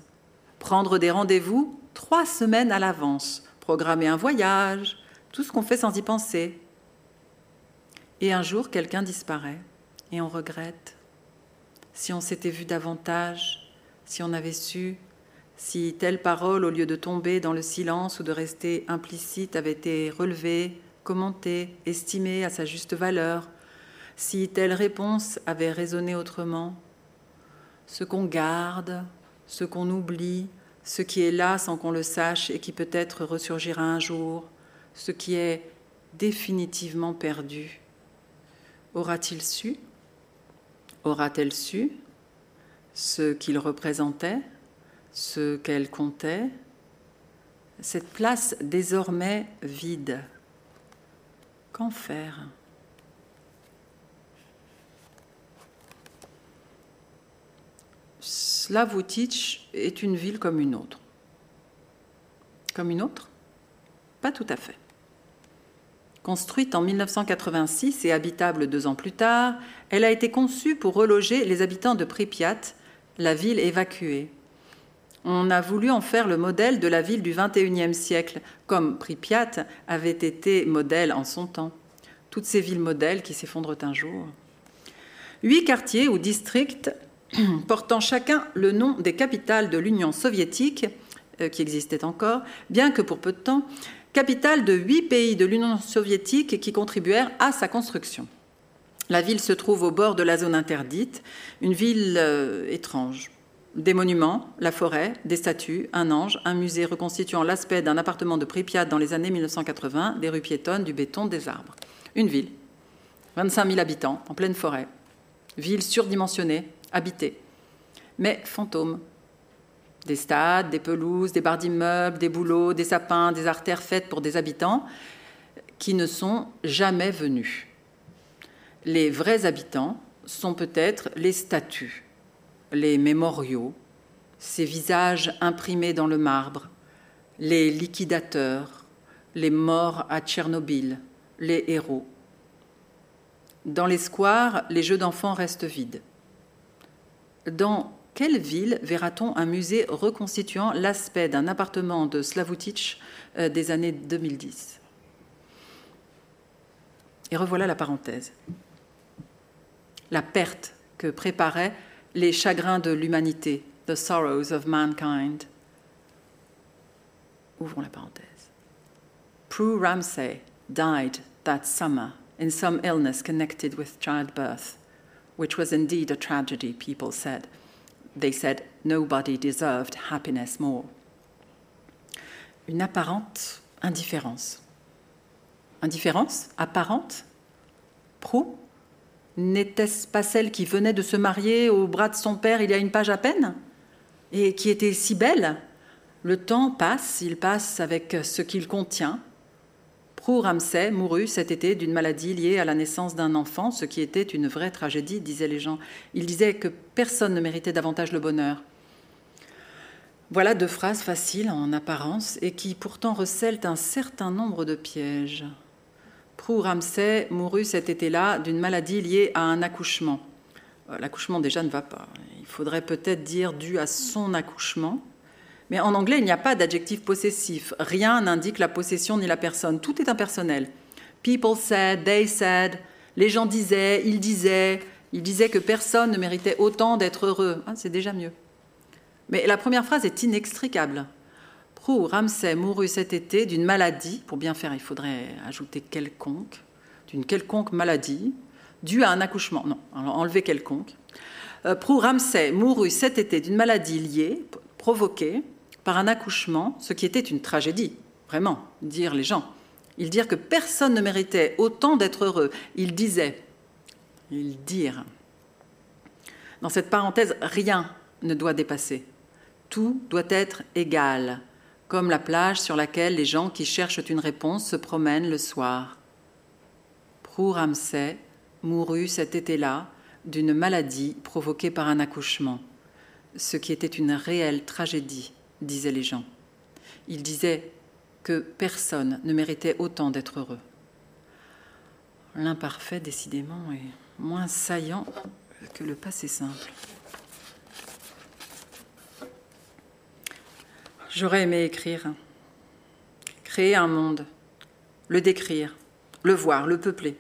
prendre des rendez-vous trois semaines à l'avance, programmer un voyage, tout ce qu'on fait sans y penser. Et un jour, quelqu'un disparaît et on regrette. Si on s'était vu davantage, si on avait su, si telle parole, au lieu de tomber dans le silence ou de rester implicite, avait été relevée, commentée, estimée à sa juste valeur, si telle réponse avait résonné autrement, ce qu'on garde, ce qu'on oublie, ce qui est là sans qu'on le sache et qui peut-être ressurgira un jour, ce qui est définitivement perdu. Aura-t-il su? Aura-t-elle su ce qu'il représentait, ce qu'elle comptait? Cette place désormais vide. Qu'en faire? Slavutich est une ville comme une autre. Comme une autre? Pas tout à fait. Construite en 1986 et habitable deux ans plus tard, elle a été conçue pour reloger les habitants de Pripyat, la ville évacuée. On a voulu en faire le modèle de la ville du XXIe siècle, comme Pripyat avait été modèle en son temps. Toutes ces villes modèles qui s'effondrent un jour. Huit quartiers ou districts portant chacun le nom des capitales de l'Union soviétique, euh, qui existait encore, bien que pour peu de temps, capitale de huit pays de l'Union soviétique qui contribuèrent à sa construction. La ville se trouve au bord de la zone interdite, une ville euh, étrange. Des monuments, la forêt, des statues, un ange, un musée reconstituant l'aspect d'un appartement de Pripyat dans les années 1980, des rues piétonnes, du béton, des arbres. Une ville, 25 000 habitants, en pleine forêt. Ville surdimensionnée, habités, mais fantômes. Des stades, des pelouses, des barres d'immeubles, des boulots, des sapins, des artères faites pour des habitants qui ne sont jamais venus. Les vrais habitants sont peut-être les statues, les mémoriaux, ces visages imprimés dans le marbre, les liquidateurs, les morts à Tchernobyl, les héros. Dans les squares, les jeux d'enfants restent vides. Dans quelle ville verra-t-on un musée reconstituant l'aspect d'un appartement de Slavutich euh, des années 2010 Et revoilà la parenthèse. La perte que préparaient les chagrins de l'humanité, the sorrows of mankind. Ouvrons la parenthèse. Prue Ramsay died that summer in some illness connected with childbirth, which was indeed a tragedy, people said. They said nobody deserved happiness more. Une apparente indifférence. Indifférence apparente? Prou? N'était-ce pas celle qui venait de se marier au bras de son père il y a une page à peine? Et qui était si belle? Le temps passe, il passe avec ce qu'il contient, Prou Ramsay mourut cet été d'une maladie liée à la naissance d'un enfant, ce qui était une vraie tragédie, disaient les gens. Ils disaient que personne ne méritait davantage le bonheur. Voilà deux phrases faciles en apparence et qui pourtant recèlent un certain nombre de pièges. Prou Ramsay mourut cet été-là d'une maladie liée à un accouchement. Euh, l'accouchement déjà ne va pas. Il faudrait peut-être dire dû à son accouchement. Mais en anglais, il n'y a pas d'adjectif possessif. Rien n'indique la possession ni la personne. Tout est impersonnel. People said, they said, les gens disaient, ils disaient, ils disaient que personne ne méritait autant d'être heureux. Ah, c'est déjà mieux. Mais la première phrase est inextricable. Prou Ramsay mourut cet été d'une maladie, pour bien faire, il faudrait ajouter quelconque, d'une quelconque maladie, due à un accouchement. Non, enlever quelconque. Euh, Prou Ramsay mourut cet été d'une maladie liée, provoquée, par un accouchement, ce qui était une tragédie, vraiment, dire les gens. Ils dirent que personne ne méritait autant d'être heureux. Ils disaient, ils dirent. Dans cette parenthèse, rien ne doit dépasser. Tout doit être égal, comme la plage sur laquelle les gens qui cherchent une réponse se promènent le soir. Prou Ramsay mourut cet été-là d'une maladie provoquée par un accouchement, ce qui était une réelle tragédie disaient les gens. Ils disaient que personne ne méritait autant d'être heureux. L'imparfait, décidément, est moins saillant que le passé simple. J'aurais aimé écrire, créer un monde, le décrire, le voir, le peupler.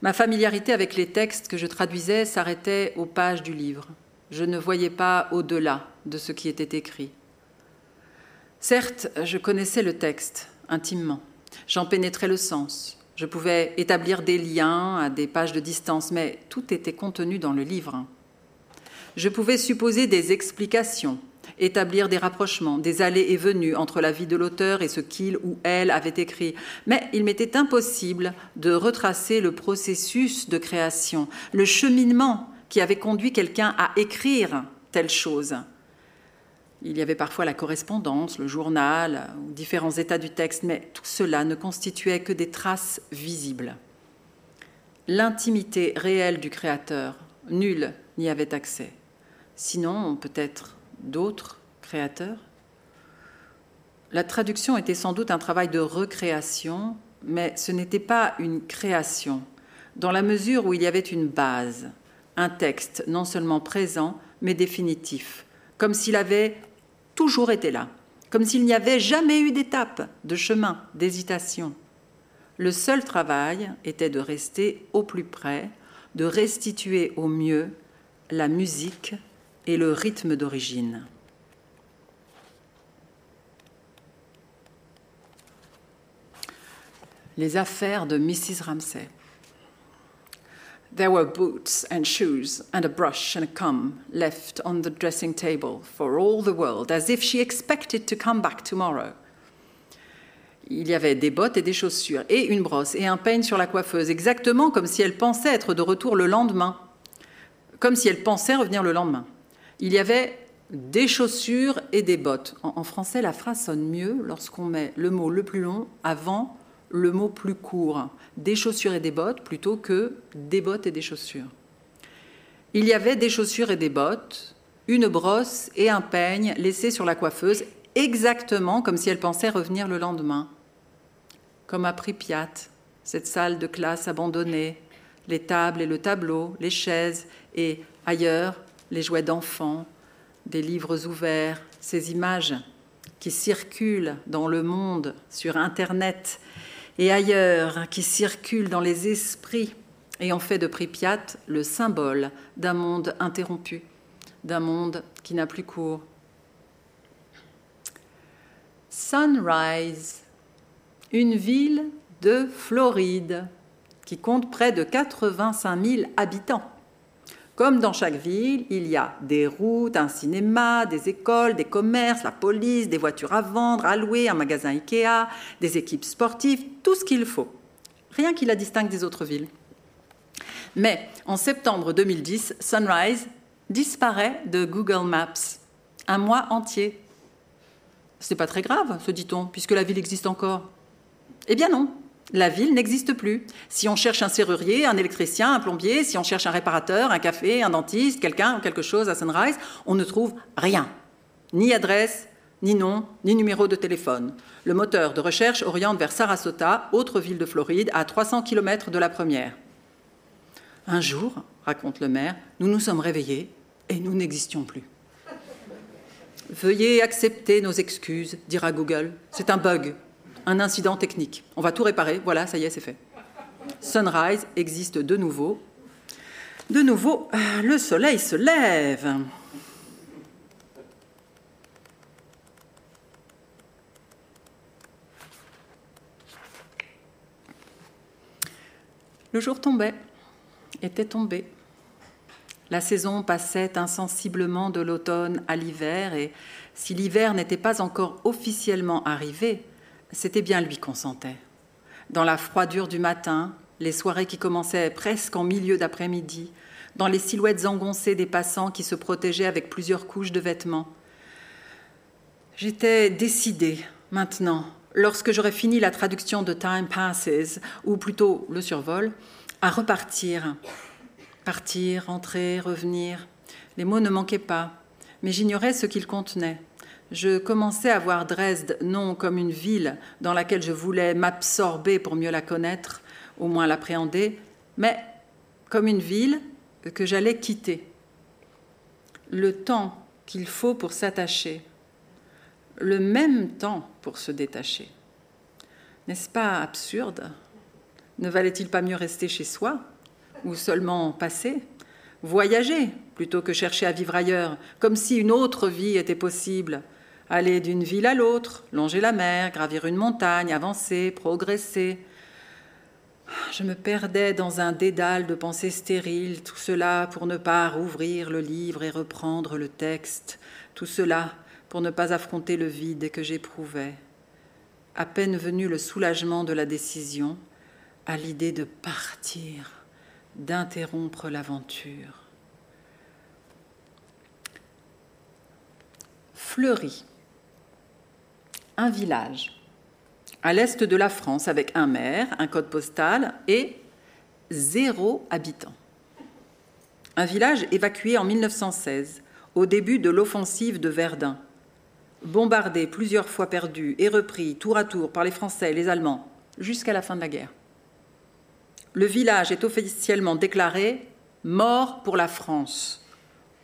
Ma familiarité avec les textes que je traduisais s'arrêtait aux pages du livre je ne voyais pas au-delà de ce qui était écrit. Certes, je connaissais le texte intimement, j'en pénétrais le sens, je pouvais établir des liens à des pages de distance, mais tout était contenu dans le livre. Je pouvais supposer des explications, établir des rapprochements, des allées et venues entre la vie de l'auteur et ce qu'il ou elle avait écrit. Mais il m'était impossible de retracer le processus de création, le cheminement qui avait conduit quelqu'un à écrire telle chose. Il y avait parfois la correspondance, le journal, ou différents états du texte, mais tout cela ne constituait que des traces visibles. L'intimité réelle du créateur, nul n'y avait accès. Sinon, peut-être d'autres créateurs. La traduction était sans doute un travail de recréation, mais ce n'était pas une création, dans la mesure où il y avait une base, un texte non seulement présent, mais définitif, comme s'il avait toujours été là, comme s'il n'y avait jamais eu d'étape, de chemin, d'hésitation. Le seul travail était de rester au plus près, de restituer au mieux la musique et le rythme d'origine. Les affaires de Mrs. Ramsay. There were boots and shoes and a brush and a comb left on the dressing table for all the world, as if she expected to come back tomorrow. Il y avait des bottes et des chaussures, et une brosse et un peigne sur la coiffeuse, exactement comme si elle pensait être de retour le lendemain, comme si elle pensait revenir le lendemain. Il y avait des chaussures et des bottes. En, en français, la phrase sonne mieux lorsqu'on met le mot le plus long avant le mot plus court, des chaussures et des bottes plutôt que des bottes et des chaussures. Il y avait des chaussures et des bottes, une brosse et un peigne laissés sur la coiffeuse, exactement comme si elle pensait revenir le lendemain. Comme à Pripyat, cette salle de classe abandonnée, les tables et le tableau, les chaises et ailleurs les jouets d'enfants, des livres ouverts, ces images qui circulent dans le monde, sur Internet et ailleurs, qui circulent dans les esprits et ont fait de Pripyat le symbole d'un monde interrompu, d'un monde qui n'a plus cours. Sunrise, une ville de Floride qui compte près de 85 000 habitants. Comme dans chaque ville, il y a des routes, un cinéma, des écoles, des commerces, la police, des voitures à vendre, à louer, un magasin Ikea, des équipes sportives, tout ce qu'il faut. Rien qui la distingue des autres villes. Mais en septembre 2010, Sunrise disparaît de Google Maps. Un mois entier. Ce n'est pas très grave, se dit-on, puisque la ville existe encore. Eh bien non, la ville n'existe plus. Si on cherche un serrurier, un électricien, un plombier, si on cherche un réparateur, un café, un dentiste, quelqu'un ou quelque chose à Sunrise, on ne trouve rien. Ni adresse, ni nom, ni numéro de téléphone. Le moteur de recherche oriente vers Sarasota, autre ville de Floride, à 300 km de la première. Un jour, raconte le maire, nous nous sommes réveillés et nous n'existions plus. Veuillez accepter nos excuses, dira Google. C'est un bug, un incident technique. On va tout réparer, voilà, ça y est, c'est fait. Sunrise existe de nouveau. De nouveau, euh, le soleil se lève. Le jour tombait, était tombé. La saison passait insensiblement de l'automne à l'hiver, et si l'hiver n'était pas encore officiellement arrivé, c'était bien lui qu'on sentait. Dans la froidure du matin, les soirées qui commençaient presque en milieu d'après-midi, dans les silhouettes engoncées des passants qui se protégeaient avec plusieurs couches de vêtements. J'étais décidée, maintenant, lorsque j'aurais fini la traduction de Time Passes, ou plutôt le survol, à repartir. Partir, entrer, revenir. Les mots ne manquaient pas, mais j'ignorais ce qu'ils contenaient je commençais à voir Dresde non comme une ville dans laquelle je voulais m'absorber pour mieux la connaître, au moins l'appréhender, mais comme une ville que j'allais quitter. Le temps qu'il faut pour s'attacher, le même temps pour se détacher. N'est-ce pas absurde? Ne valait-il pas mieux rester chez soi ou seulement passer? Voyager plutôt que chercher à vivre ailleurs, comme si une autre vie était possible, aller d'une ville à l'autre, longer la mer, gravir une montagne, avancer, progresser. Je me perdais dans un dédale de pensées stériles, tout cela pour ne pas rouvrir le livre et reprendre le texte, tout cela pour ne pas affronter le vide que j'éprouvais. À peine venu le soulagement de la décision, à l'idée de partir, d'interrompre l'aventure. Fleury un village à l'est de la France avec un maire, un code postal et zéro habitant. Un village évacué en 1916, au début de l'offensive de Verdun, bombardé plusieurs fois perdu et repris tour à tour par les Français et les Allemands jusqu'à la fin de la guerre. Le village est officiellement déclaré mort pour la France.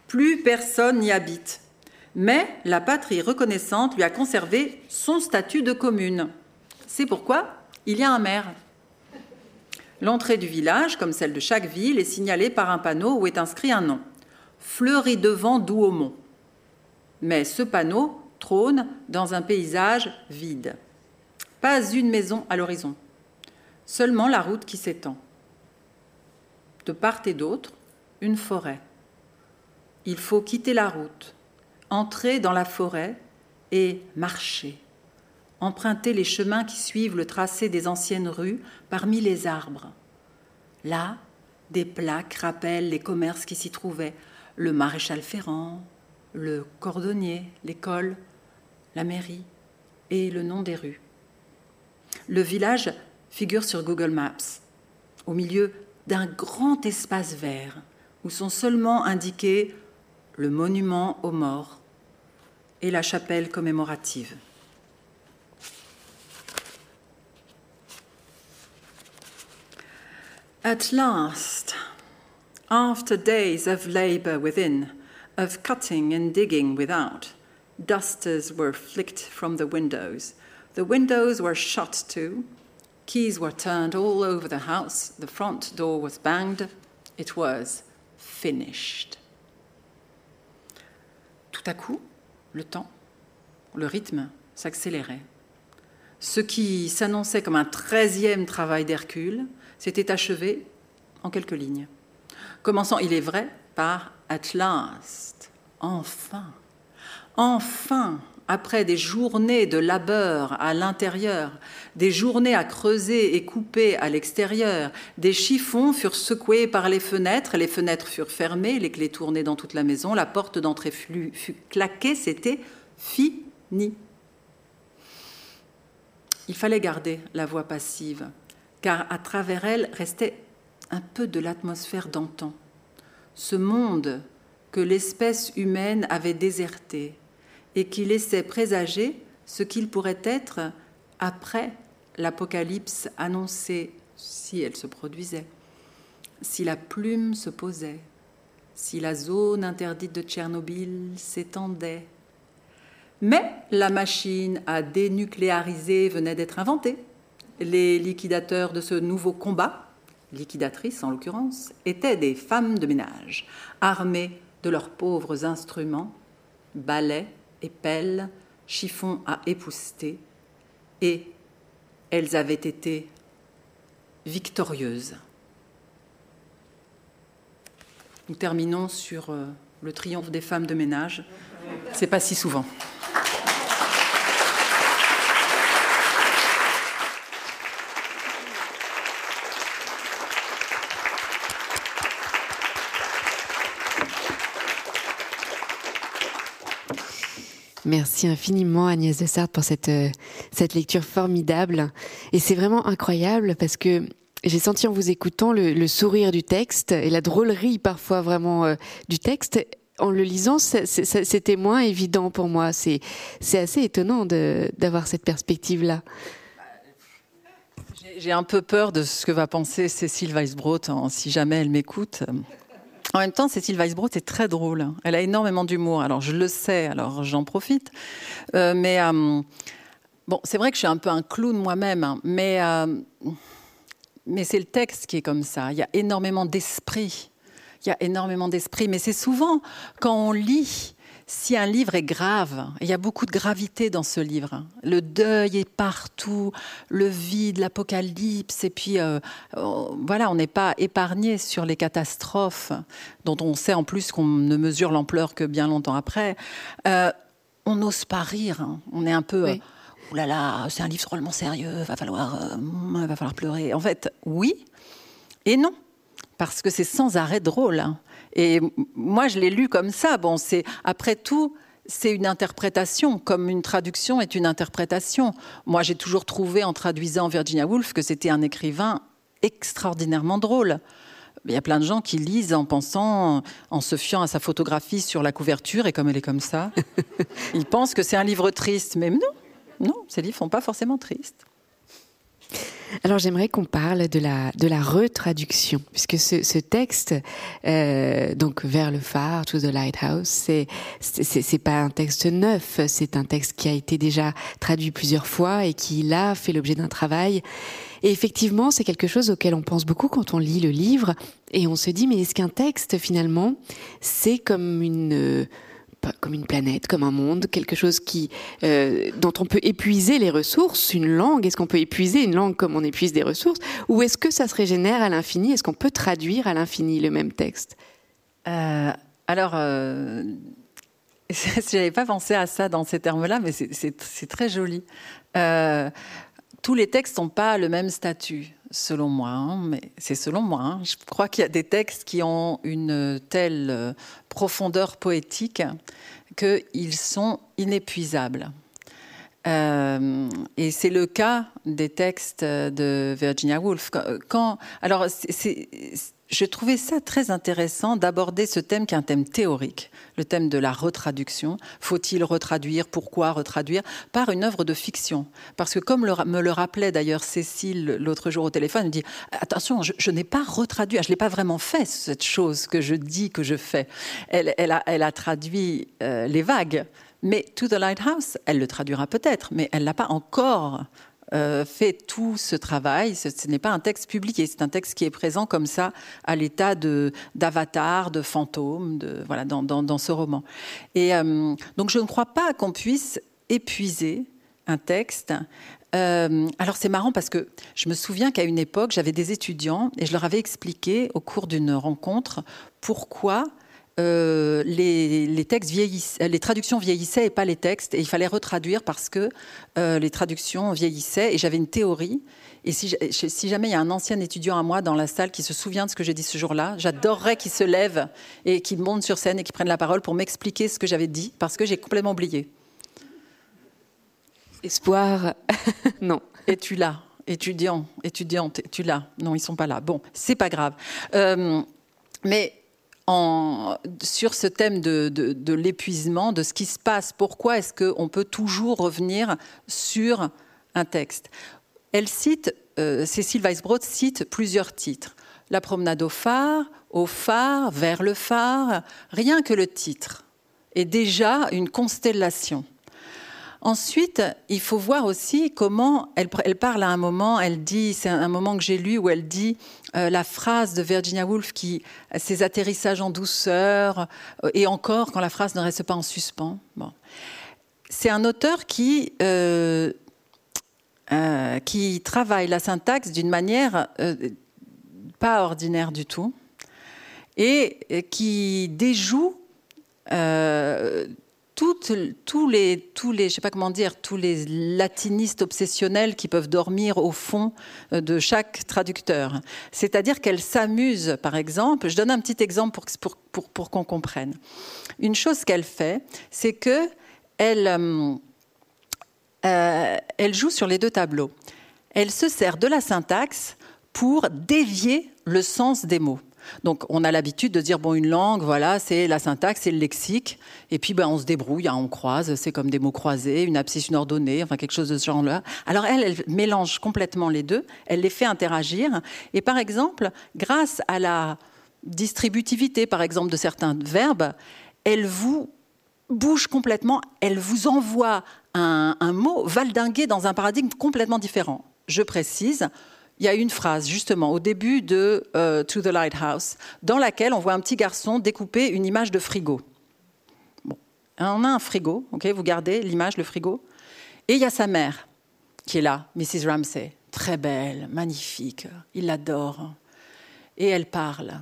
Plus personne n'y habite mais la patrie reconnaissante lui a conservé son statut de commune. C'est pourquoi il y a un maire. L'entrée du village, comme celle de chaque ville, est signalée par un panneau où est inscrit un nom Fleury devant Douaumont. Mais ce panneau trône dans un paysage vide. Pas une maison à l'horizon, seulement la route qui s'étend. De part et d'autre, une forêt. Il faut quitter la route, entrer dans la forêt et marcher, emprunter les chemins qui suivent le tracé des anciennes rues parmi les arbres. Là, des plaques rappellent les commerces qui s'y trouvaient, le maréchal Ferrand, le cordonnier, l'école, la mairie et le nom des rues. Le village figure sur Google Maps, au milieu d'un grand espace vert où sont seulement indiqués le monument aux morts, et la chapelle commémorative. At last, after days of labour within, of cutting and digging without. Dusters were flicked from the windows. The windows were shut too. Keys were turned all over the house. The front door was banged. It was finished. Tout à coup, le temps, le rythme s'accélérait. Ce qui s'annonçait comme un treizième travail d'Hercule s'était achevé en quelques lignes, commençant, il est vrai, par At last, enfin, enfin, après des journées de labeur à l'intérieur, des journées à creuser et couper à l'extérieur, des chiffons furent secoués par les fenêtres, les fenêtres furent fermées, les clés tournées dans toute la maison, la porte d'entrée fut claquée, c'était fini. Il fallait garder la voix passive, car à travers elle restait un peu de l'atmosphère d'antan. Ce monde que l'espèce humaine avait déserté et qui laissait présager ce qu'il pourrait être après l'apocalypse annoncée, si elle se produisait, si la plume se posait, si la zone interdite de Tchernobyl s'étendait. Mais la machine à dénucléariser venait d'être inventée. Les liquidateurs de ce nouveau combat, liquidatrices en l'occurrence, étaient des femmes de ménage, armées de leurs pauvres instruments, balais et pelles, chiffons à épousseter, et elles avaient été victorieuses. Nous terminons sur euh, le triomphe des femmes de ménage. C'est pas si souvent. Merci infiniment Agnès de Sartre pour cette, euh, cette lecture formidable. Et c'est vraiment incroyable parce que j'ai senti en vous écoutant le, sourire du texte et la drôlerie parfois vraiment euh, du texte. En le lisant, c'était moins évident pour moi. C'est assez étonnant d'avoir cette perspective-là. J'ai un peu peur de ce que va penser Cécile Weisbrot si jamais elle m'écoute. En même temps, Cécile Weisbrot est très drôle. Elle a énormément d'humour. Alors, je le sais, alors j'en profite. Euh, mais euh, bon, c'est vrai que je suis un peu un clown moi-même, hein. euh, mais c'est le texte qui est comme ça. Il y a énormément d'esprit. Il y a énormément d'esprit. Mais c'est souvent quand on lit si un livre est grave, il y a beaucoup de gravité dans ce livre. Le deuil est partout, le vide, l'apocalypse, et puis euh, voilà, on n'est pas épargné sur les catastrophes dont on sait en plus qu'on ne mesure l'ampleur que bien longtemps après. Euh, on n'ose pas rire, hein. on est un peu. Oh là là, c'est un livre drôlement sérieux, va falloir, va falloir pleurer. En fait, oui et non, parce que c'est sans arrêt drôle. Et moi, je l'ai lu comme ça. Bon, c'est après tout, c'est une interprétation, comme une traduction est une interprétation. Moi, j'ai toujours trouvé, en traduisant Virginia Woolf, que c'était un écrivain extraordinairement drôle. Il y a plein de gens qui lisent en pensant, en se fiant à sa photographie sur la couverture, et comme elle est comme ça, ils pensent que c'est un livre triste. Mais non, non, ces livres ne sont pas forcément tristes. Alors j'aimerais qu'on parle de la de la retraduction, puisque ce, texte, euh, donc vers le phare, to the lighthouse, c'est c'est pas un texte neuf, c'est un texte qui a été déjà traduit plusieurs fois et qui là fait l'objet d'un travail. Et effectivement, c'est quelque chose auquel on pense beaucoup quand on lit le livre et on se dit mais est-ce qu'un texte finalement c'est comme une comme une planète, comme un monde, quelque chose qui euh, dont on peut épuiser les ressources, une langue. Est-ce qu'on peut épuiser une langue comme on épuise des ressources, ou est-ce que ça se régénère à l'infini? Est-ce qu'on peut traduire à l'infini le même texte? Euh, Alors. Euh... J'avais pas pensé à ça dans ces termes-là, mais c'est très joli. Euh, tous les textes n'ont pas le même statut selon moi, hein, mais c'est selon moi. Hein. Je crois qu'il y a des textes qui ont une telle profondeur poétique qu'ils sont inépuisables. Euh, et c'est le cas des textes de Virginia Woolf. Quand, alors, c'est je trouvais ça très intéressant d'aborder ce thème qui est un thème théorique, le thème de la retraduction. Faut-il retraduire? Pourquoi retraduire? Par une œuvre de fiction. Parce que comme me le rappelait d'ailleurs Cécile l'autre jour au téléphone, elle me dit Attention, je, n'ai pas retraduit, je ne l'ai pas vraiment fait, cette chose que je dis que je fais. Elle, a, traduit euh, les vagues. Mais To the Lighthouse, elle le traduira peut-être, mais elle l'a pas encore euh, fait tout ce travail. Ce, n'est pas un texte publié, c'est un texte qui est présent comme ça à l'état d'avatar, de, fantôme, de, voilà, dans, ce roman. Et euh, donc je ne crois pas qu'on puisse épuiser un texte. Euh, alors c'est marrant parce que je me souviens qu'à une époque, j'avais des étudiants et je leur avais expliqué au cours d'une rencontre pourquoi euh, les, textes les traductions vieillissaient et pas les textes, et il fallait retraduire parce que euh, les traductions vieillissaient. Et j'avais une théorie. Et si, si, jamais il y a un ancien étudiant à moi dans la salle qui se souvient de ce que j'ai dit ce jour-là, j'adorerais qu'il se lève et qu'il monte sur scène et qu'il prenne la parole pour m'expliquer ce que j'avais dit, parce que j'ai complètement oublié. Espoir, non. Es-tu là? Étudiant, étudiante, es-tu là? Non, ils sont pas là. Bon, c'est pas grave. Euh, mais sur ce thème de, l'épuisement, de ce qui se passe. Pourquoi est-ce qu'on peut toujours revenir sur un texte? Elle cite, euh, Cécile Weisbrod cite plusieurs titres. La promenade au phare, au phare, vers le phare, rien que le titre est déjà une constellation. Ensuite, il faut voir aussi comment elle, parle à un moment, elle dit, c'est un moment que j'ai lu où elle dit euh, la phrase de Virginia Woolf qui, ses atterrissages en douceur, euh, et encore quand la phrase ne reste pas en suspens. Bon. C'est un auteur qui, euh, qui travaille la syntaxe d'une manière pas ordinaire du tout, et qui déjoue tous les, tous les, je sais pas comment dire, tous les latinistes obsessionnels qui peuvent dormir au fond euh, de chaque traducteur. C'est-à-dire qu'elle s'amuse, par exemple. Je donne un petit exemple pour, pour, pour, qu'on comprenne. Une chose qu'elle fait, c'est que elle, euh, euh, elle joue sur les deux tableaux. Elle se sert de la syntaxe pour dévier le sens des mots. Donc on a l'habitude de dire bon une langue voilà c'est la syntaxe c'est le lexique et puis ben on se débrouille hein, on croise c'est comme des mots croisés une abscisse une ordonnée enfin quelque chose de ce genre-là. Alors elle elle mélange complètement les deux elle les fait interagir et par exemple grâce à la distributivité par exemple de certains verbes elle vous bouge complètement elle vous envoie un, un mot valdingué dans un paradigme complètement différent. Je précise il y a une phrase justement au début de euh, To the Lighthouse dans laquelle on voit un petit garçon découper une image de frigo. On a un frigo, ok, vous gardez l'image, le frigo, et il y a sa mère qui est là, Mrs. Ramsay, très belle, magnifique, il l'adore, et elle parle.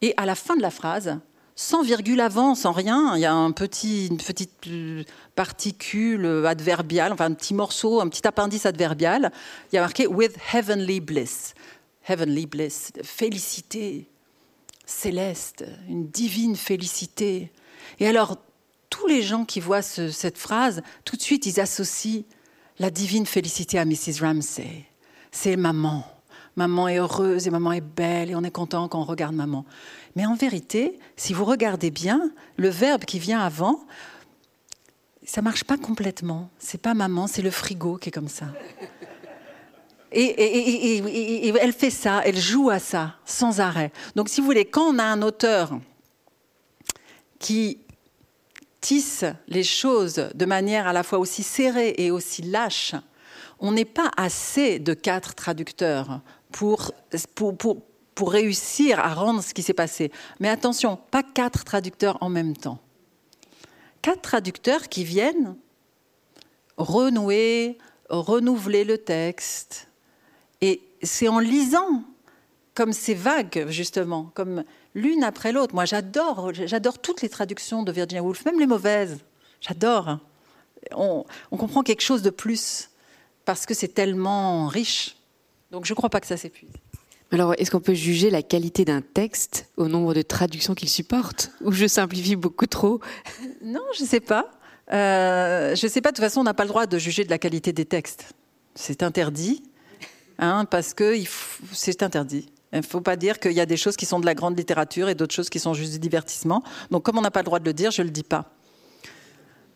Et à la fin de la phrase, sans virgule avant, sans rien. Il y a un petit, une petite euh, particule adverbiale, enfin un petit morceau, un petit appendice adverbial. Il y a marqué with heavenly bliss. Heavenly bliss, félicité céleste, une divine félicité. Et alors, tous les gens qui voient cette phrase, tout de suite, ils associent la divine félicité à Mrs. Ramsay. C'est maman. Maman est heureuse et maman est belle et on est content quand on regarde maman. Mais en vérité, si vous regardez bien, le verbe qui vient avant, ça marche pas complètement. C'est pas maman, c'est le frigo qui est comme ça. Et, elle fait ça, elle joue à ça sans arrêt. Donc, si vous voulez, quand on a un auteur qui tisse les choses de manière à la fois aussi serrée et aussi lâche, on n'est pas assez de quatre traducteurs pour, pour, pour, pour réussir à rendre ce qui s'est passé. Mais attention, pas quatre traducteurs en même temps. Quatre traducteurs qui viennent renouer, renouveler le texte. Et c'est en lisant, comme ces vagues, justement, comme l'une après l'autre. Moi, j'adore, j'adore toutes les traductions de Virginia Woolf, même les mauvaises. J'adore. On, on comprend quelque chose de plus parce que c'est tellement riche. Donc, je ne crois pas que ça s'épuise. Alors, est-ce qu'on peut juger la qualité d'un texte au nombre de traductions qu'il supporte? Ou je simplifie beaucoup trop? Non, je ne sais pas. Euh, je ne sais pas, de toute façon, on n'a pas le droit de juger de la qualité des textes. C'est interdit, hein, parce que c'est interdit. Il ne faut pas dire qu'il y a des choses qui sont de la grande littérature et d'autres choses qui sont juste du divertissement. Donc, comme on n'a pas le droit de le dire, je ne le dis pas.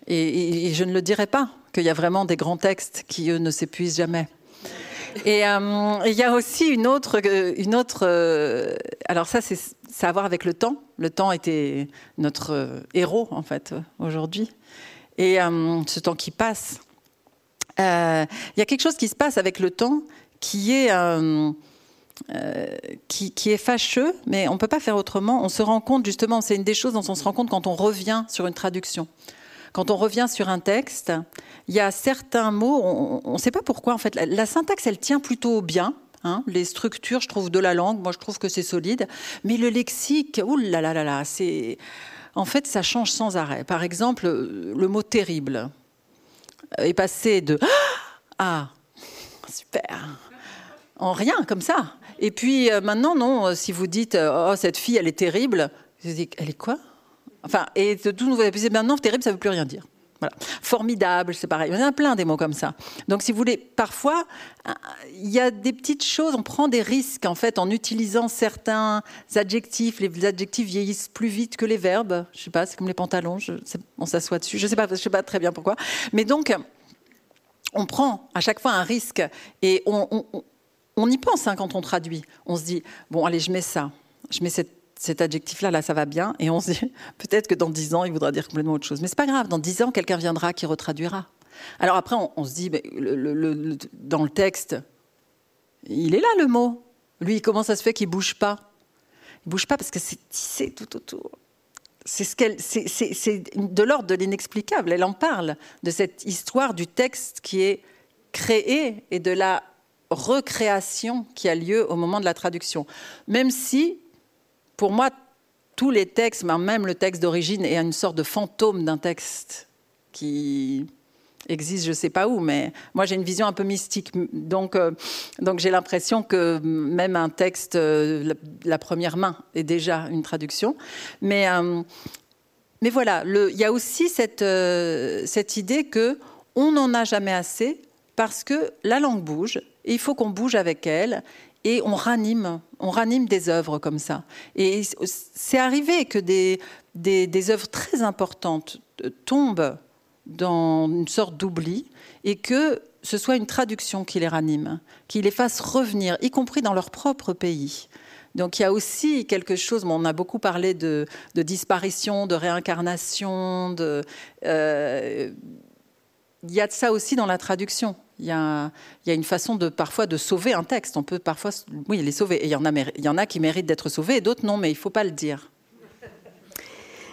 Et, je ne le dirai pas, qu'il y a vraiment des grands textes qui, eux, ne s'épuisent jamais. Et euh, il y a aussi une autre, une autre. Euh, alors ça, c'est ça à voir avec le temps. Le temps était notre euh, héros en fait aujourd'hui. Et ce temps qui passe, il y a quelque chose qui se passe avec le temps qui est qui, qui, est fâcheux, mais on ne peut pas faire autrement. On se rend compte, justement, c'est une des choses dont on se rend compte quand on revient sur une traduction. Quand on revient sur un texte, il y a certains mots, on ne sait pas pourquoi en fait. La, syntaxe, elle tient plutôt bien. Hein. les structures, je trouve, de la langue, moi je trouve que c'est solide. Mais le lexique, oulala, là là là, c'est. En fait, ça change sans arrêt. Par exemple, le mot terrible est passé de Ah, super, en rien comme ça. Et puis euh, maintenant, non, si vous dites Oh, cette fille, elle est terrible, vous dites Elle est quoi? Enfin, et tout nouveau, maintenant, terrible, ça ne veut plus rien dire. Voilà. Formidable, c'est pareil. Il y en a plein des mots comme ça. Donc, si vous voulez, parfois, il y a des petites choses, on prend des risques, en fait, en utilisant certains adjectifs. Les adjectifs vieillissent plus vite que les verbes. Je sais pas, c'est comme les pantalons, on s'assoit dessus. Je sais je sais pas très bien pourquoi. Mais donc, on prend à chaque fois un risque et on, y pense hein, quand on traduit. On se dit, bon, allez, je mets ça. Je mets cette cet adjectif-là, là, ça va bien. Et on se dit, peut-être que dans dix ans, il voudra dire complètement autre chose. Mais c'est pas grave, dans dix ans, quelqu'un viendra qui retraduira. Alors après, on, se dit, dans le texte, il est là le mot. Lui, comment ça se fait qu'il bouge pas? Il bouge pas parce que c'est tissé tout autour. C'est ce qu'elle, c'est de l'ordre de l'inexplicable. Elle en parle de cette histoire du texte qui est créé et de la recréation qui a lieu au moment de la traduction. Même si pour moi, tous les textes, même le texte d'origine, est une sorte de fantôme d'un texte qui existe je ne sais pas où, mais moi j'ai une vision un peu mystique. Donc, euh, j'ai l'impression que même un texte, euh, la, première main, est déjà une traduction. Mais, euh, voilà, il y a aussi cette, cette idée que on n'en a jamais assez parce que la langue bouge et il faut qu'on bouge avec elle et on ranime, on ranime des œuvres comme ça. Et c'est arrivé que des, des, œuvres très importantes tombent dans une sorte d'oubli et que ce soit une traduction qui les ranime, qui les fasse revenir, y compris dans leur propre pays. Donc il y a aussi quelque chose, on a beaucoup parlé de, disparition, de réincarnation, de, euh, il y a de ça aussi dans la traduction. Il y, a, une façon de parfois de sauver un texte. On peut parfois, oui, les sauver. Et il y en a, il y en a qui méritent d'être sauvés et d'autres non, mais il ne faut pas le dire.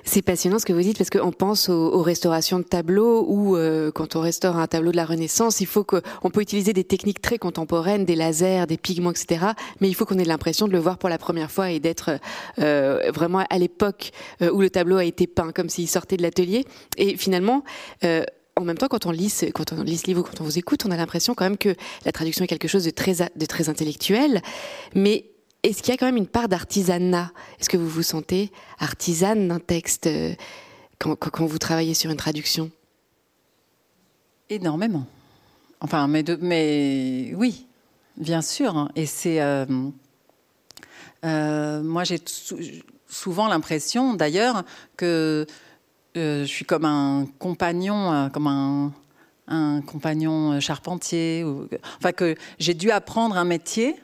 C'est passionnant ce que vous dites parce qu'on pense aux, restaurations de tableaux ou euh, quand on restaure un tableau de la Renaissance, il faut qu'on peut utiliser des techniques très contemporaines, des lasers, des pigments, etc. Mais il faut qu'on ait l'impression de le voir pour la première fois et d'être euh, vraiment à l'époque euh, où le tableau a été peint, comme s'il sortait de l'atelier. Et finalement, en même temps, quand on lit, quand on lit ce livre quand on vous écoute, on a l'impression quand même que la traduction est quelque chose de très, de très intellectuel. Mais est-ce qu'il y a quand même une part d'artisanat? Est-ce que vous vous sentez artisane d'un texte euh, quand, vous travaillez sur une traduction? Énormément. Enfin, mais, oui, bien sûr. Hein. Et c'est. Euh, euh, moi, j'ai souvent l'impression, d'ailleurs, que je suis comme un compagnon, euh, comme un, compagnon charpentier. enfin, que j'ai dû apprendre un métier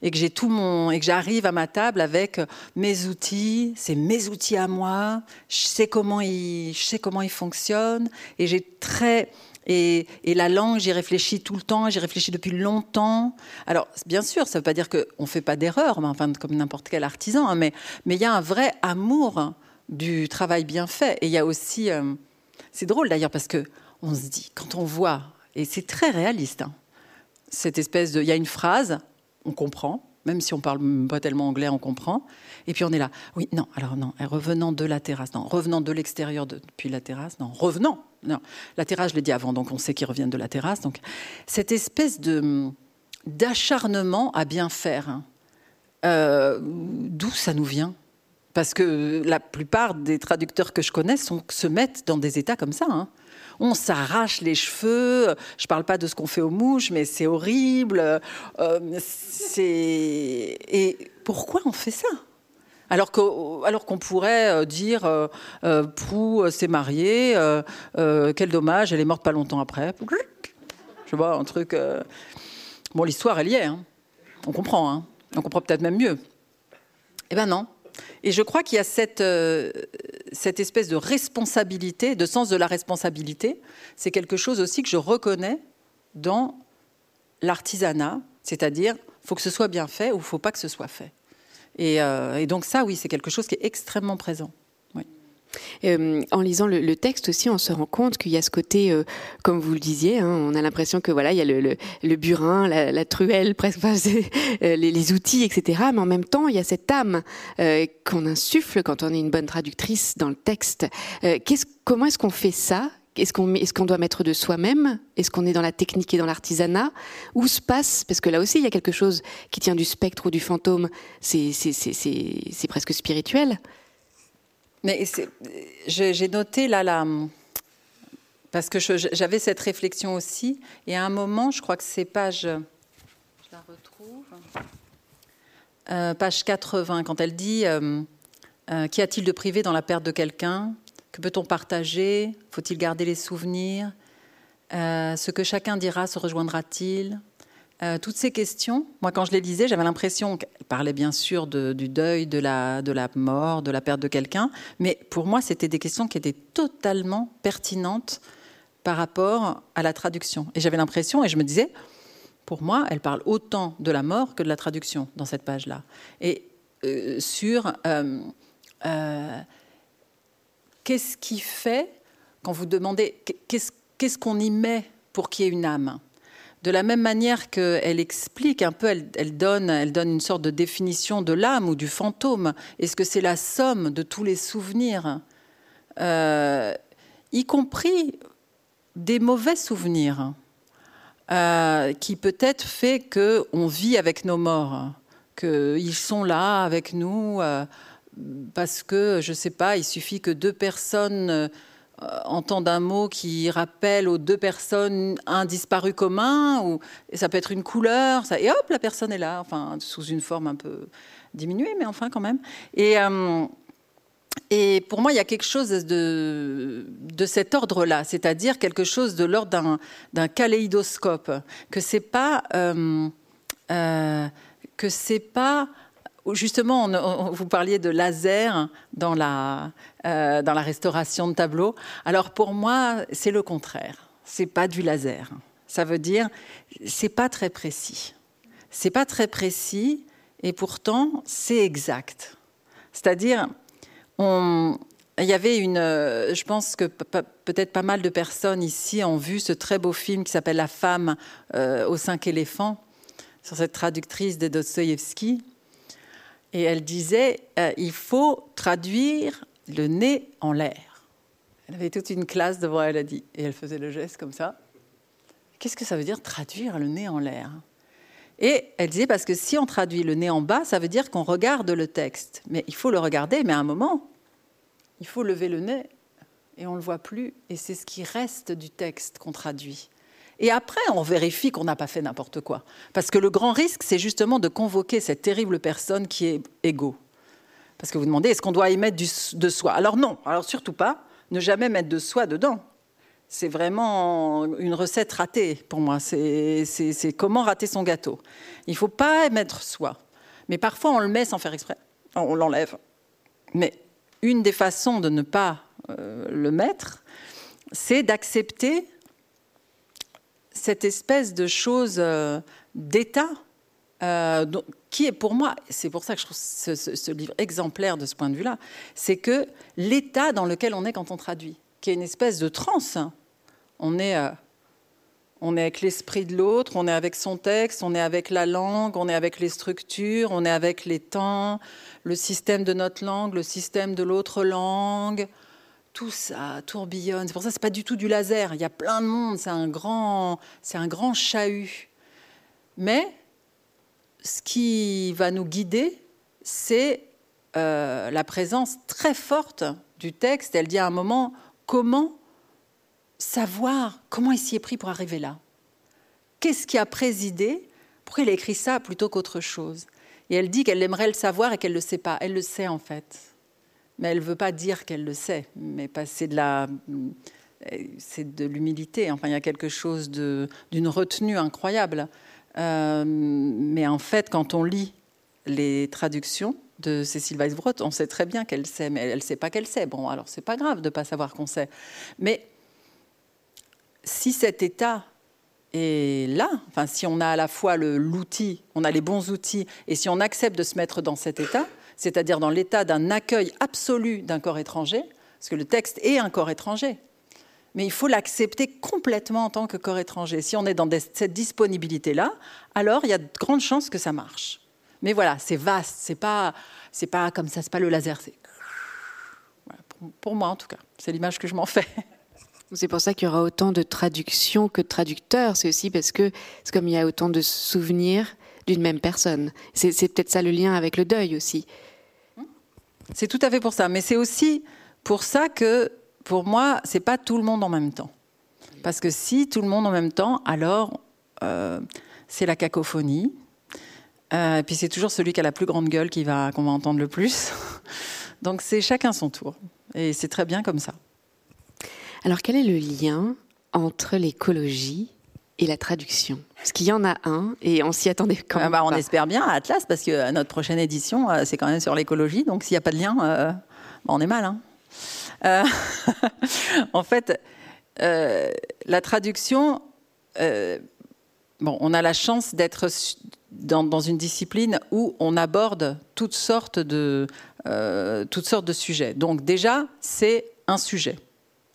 et que j'ai tout mon et que j'arrive à ma table avec mes outils, c'est mes outils à moi. Je sais comment ils, je sais comment ils fonctionnent et j'ai très et, et, la langue, j'y réfléchis tout le temps, j'y réfléchis depuis longtemps. Alors, bien sûr, ça ne veut pas dire qu'on ne fait pas d'erreurs, enfin, comme n'importe quel artisan, hein, mais il y a un vrai amour du travail bien fait. Et il y a aussi, euh, c'est drôle d'ailleurs parce que on se dit quand on voit, et c'est très réaliste, hein, cette espèce de, il y a une phrase, on comprend, même si on parle pas tellement anglais, on comprend. Et puis on est là, oui, non, alors non, revenant de la terrasse, non, revenant de l'extérieur depuis la terrasse, non, revenant, non, la terrasse, je l'ai dit avant, donc on sait qu'ils reviennent de la terrasse. Donc cette espèce de d'acharnement à bien faire, hein, euh, d'où ça nous vient? Parce que la plupart des traducteurs que je connais se mettent dans des états comme ça. Hein. On s'arrache les cheveux. Je ne parle pas de ce qu'on fait aux mouches, mais c'est horrible. Euh, et pourquoi on fait ça? Alors qu'on pourrait euh, dire euh, euh, s'est mariée, quel dommage, elle est morte pas longtemps après. Je vois un truc. Bon, l'histoire, elle y est. Hein. On comprend. Hein. On comprend peut-être même mieux. Eh ben non. Et je crois qu'il y a cette, cette espèce de responsabilité, de sens de la responsabilité. C'est quelque chose aussi que je reconnais dans l'artisanat, c'est-à-dire, faut que ce soit bien fait ou faut pas que ce soit fait. Euh, et, donc ça, oui, c'est quelque chose qui est extrêmement présent. Euh, en lisant le, texte aussi, on se rend compte qu'il y a ce côté, euh, comme vous le disiez, hein, on a l'impression que voilà, il y a le, burin, la, truelle, presque, les, outils, etc. Mais en même temps, il y a cette âme qu'on insuffle quand on est une bonne traductrice dans le texte. comment est-ce qu'on fait ça? Est-ce qu'on est qu'on doit mettre de soi-même? Est-ce qu'on est dans la technique et dans l'artisanat? Où se passe? Parce que là aussi, il y a quelque chose qui tient du spectre ou du fantôme. C'est presque spirituel. Mais j'ai noté là, là, parce que j'avais cette réflexion aussi, et à un moment, je crois que c'est page, je la retrouve, euh, page 80, quand elle dit euh, euh, Qu'y a-t-il de privé dans la perte de quelqu'un? Que peut-on partager? Faut-il garder les souvenirs? Euh, Ce que chacun dira se rejoindra-t-il? Euh, Toutes ces questions, moi quand je les lisais, j'avais l'impression qu'elles parlaient bien sûr du deuil, de la, mort, de la perte de quelqu'un, mais pour moi c'était des questions qui étaient totalement pertinentes par rapport à la traduction. Et j'avais l'impression, et je me disais, pour moi, elle parle autant de la mort que de la traduction dans cette page-là. Et euh, sur qu'est-ce qui fait, quand vous demandez qu'est-ce qu'on y met pour qu'il y ait une âme? De la même manière qu'elle explique un peu, elle, donne, une sorte de définition de l'âme ou du fantôme. Est-ce que c'est la somme de tous les souvenirs, euh, y compris des mauvais souvenirs, euh, qui peut-être fait qu'on vit avec nos morts, qu'ils sont là avec nous. Euh, parce que, je ne sais pas, il suffit que deux personnes entendent un mot qui rappelle aux deux personnes un disparu commun, ou, ça peut être une couleur, ça, et hop, la personne est là, enfin, sous une forme un peu diminuée, mais enfin quand même. Et, euh, pour moi, il y a quelque chose de, de cet ordre-là, c'est-à-dire quelque chose de l'ordre d'un kaléidoscope, que c'est pas... Euh, que c'est pas Justement, vous parliez de laser dans la, euh, dans la restauration de tableaux. Alors pour moi, c'est le contraire. C'est pas du laser. Ça veut dire, c'est pas très précis. C'est pas très précis et pourtant c'est exact. C'est-à-dire, il y avait une, je pense que peut-être pas mal de personnes ici ont vu ce très beau film qui s'appelle La femme euh, aux cinq éléphants sur cette traductrice de Dostoïevski et elle disait euh, il faut traduire le nez en l'air. Elle avait toute une classe devant elle, a dit, et elle faisait le geste comme ça. Qu'est-ce que ça veut dire traduire le nez en l'air? Et elle disait parce que si on traduit le nez en bas, ça veut dire qu'on regarde le texte. Mais il faut le regarder, mais à un moment, il faut lever le nez et on ne le voit plus. Et c'est ce qui reste du texte qu'on traduit. Et après, on vérifie qu'on n'a pas fait n'importe quoi. Parce que le grand risque, c'est justement de convoquer cette terrible personne qui est égo. Parce que vous demandez, est-ce qu'on doit y mettre de soi? Alors non, alors surtout pas, ne jamais mettre de soi dedans. C'est vraiment une recette ratée pour moi. C'est comment rater son gâteau. Il ne faut pas mettre soi. Mais parfois, on le met sans faire exprès. On l'enlève. Mais une des façons de ne pas euh, le mettre, c'est d'accepter cette espèce de chose euh, d'état euh, qui est pour moi, c'est pour ça que je trouve ce, livre exemplaire de ce point de vue-là, c'est que l'état dans lequel on est quand on traduit, qui est une espèce de transe. On est, euh, on est avec l'esprit de l'autre, on est avec son texte, on est avec la langue, on est avec les structures, on est avec les temps, le système de notre langue, le système de l'autre langue tout ça tourbillonne. C'est pour ça que c'est pas du tout du laser. Il y a plein de monde. C'est un grand, c'est un grand chahut. Mais ce qui va nous guider, c'est la présence très forte du texte. Elle dit à un moment comment savoir comment il s'y est pris pour arriver là? Qu'est-ce qui a présidé? Pourquoi il a écrit ça plutôt qu'autre chose? Et elle dit qu'elle aimerait le savoir et qu'elle ne le sait pas. Elle le sait en fait. Mais elle ne veut pas dire qu'elle le sait. Mais la. C'est de l'humilité. Enfin, il y a quelque chose d'une retenue incroyable. Euh, mais en fait, quand on lit les traductions de Cécile Weisbrot, on sait très bien qu'elle sait, mais elle ne sait pas qu'elle sait. Bon, alors c'est pas grave de ne pas savoir qu'on sait. Mais si cet état est là, enfin, si on a à la fois l'outil, on a les bons outils, et si on accepte de se mettre dans cet état, c'est-à-dire dans l'état d'un accueil absolu d'un corps étranger, parce que le texte est un corps étranger, mais il faut l'accepter complètement en tant que corps étranger. Si on est dans cette disponibilité-là, alors il y a de grandes chances que ça marche. Mais voilà, c'est vaste, c'est pas, c'est pas comme ça, c'est pas le laser. pour moi en tout cas, c'est l'image que je m'en fais. C'est pour ça qu'il y aura autant de traductions que de traducteurs. C'est aussi parce que c'est comme il y a autant de souvenirs d'une même personne. C'est, peut-être ça le lien avec le deuil aussi. C'est tout à fait pour ça. Mais c'est aussi pour ça que, pour moi, c'est pas tout le monde en même temps. Parce que si tout le monde en même temps, alors euh, c'est la cacophonie. Euh, et puis c'est toujours celui qui a la plus grande gueule qui va, qu'on va entendre le plus. Donc c'est chacun son tour. Et c'est très bien comme ça. Alors quel est le lien entre l'écologie et la traduction Parce qu'il y en a un et on s'y attendait quand même. bah, on espère bien à Atlas parce que notre prochaine édition, euh, c'est quand même sur l'écologie. Donc s'il n'y a pas de lien, euh, bah, on est mal. Hein. Euh, en fait, la traduction, bon, on a la chance d'être dans, dans, une discipline où on aborde toutes sortes de, toutes sortes de sujets. Donc déjà, c'est un sujet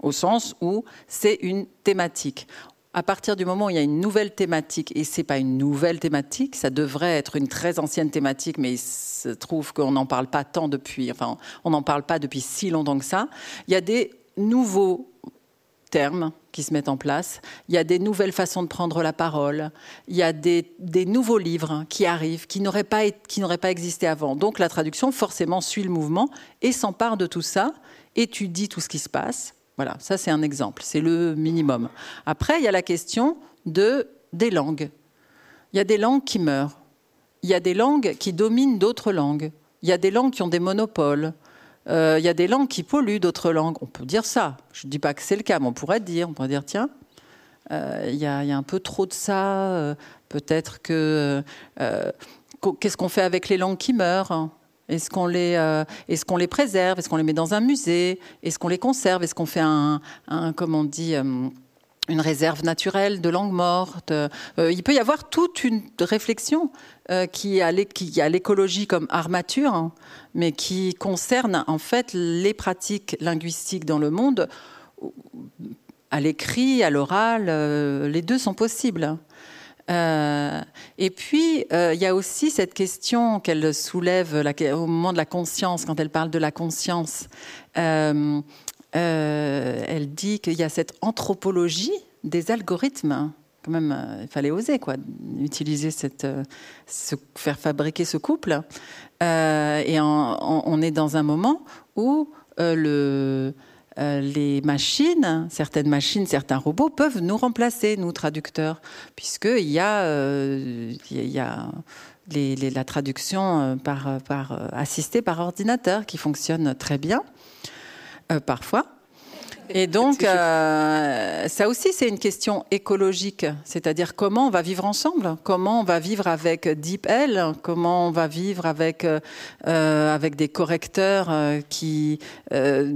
au sens où c'est une thématique. À partir du moment où il y a une nouvelle thématique, et c'est pas une nouvelle thématique, ça devrait être une très ancienne thématique, mais il se trouve qu'on n'en parle pas tant depuis, enfin, on n'en parle pas depuis si longtemps que ça. Il y a des nouveaux termes qui se mettent en place, il y a des nouvelles façons de prendre la parole, il y a des, nouveaux livres qui arrivent, qui n'auraient pas, qui n'auraient pas existé avant. Donc la traduction, forcément, suit le mouvement et s'empare de tout ça, étudie tout ce qui se passe, voilà, ça c'est un exemple, c'est le minimum. Après, il y a la question de, des langues. Il y a des langues qui meurent. Il y a des langues qui dominent d'autres langues. Il y a des langues qui ont des monopoles. Euh, il y a des langues qui polluent d'autres langues. On peut dire ça. Je ne dis pas que c'est le cas, mais on pourrait dire, on pourrait dire, tiens, euh, il y, a un peu trop de ça. Euh, peut-être que qu'est-ce qu'on fait avec les langues qui meurent est-ce qu'on les, euh, est-ce les préserve? Est-ce qu'on les met dans un musée? Est-ce qu'on les conserve? Est-ce qu'on fait un, on dit, euh, une réserve naturelle de langue morte? Euh, Il peut y avoir toute une réflexion qui a l'écologie comme armature, hein, mais qui concerne en fait les pratiques linguistiques dans le monde. À l'écrit, à l'oral, les deux sont possibles. Euh, et puis, euh, il y a aussi cette question qu'elle soulève au moment de la conscience, quand elle parle de la conscience. Euh, elle dit qu'il y a cette anthropologie des algorithmes. Quand même, il fallait oser quoi, utiliser cette, faire fabriquer ce couple. et on est dans un moment où le euh, les machines, certaines machines, certains robots peuvent nous remplacer, nous traducteurs, puisqu'il y a, euh, il y a la traduction euh, assistée par ordinateur qui fonctionne très bien, parfois. Et donc, euh, ça aussi, c'est une question écologique, c'est-à-dire comment on va vivre ensemble, comment on va vivre avec DeepL, comment on va vivre avec euh, avec des correcteurs euh, qui euh,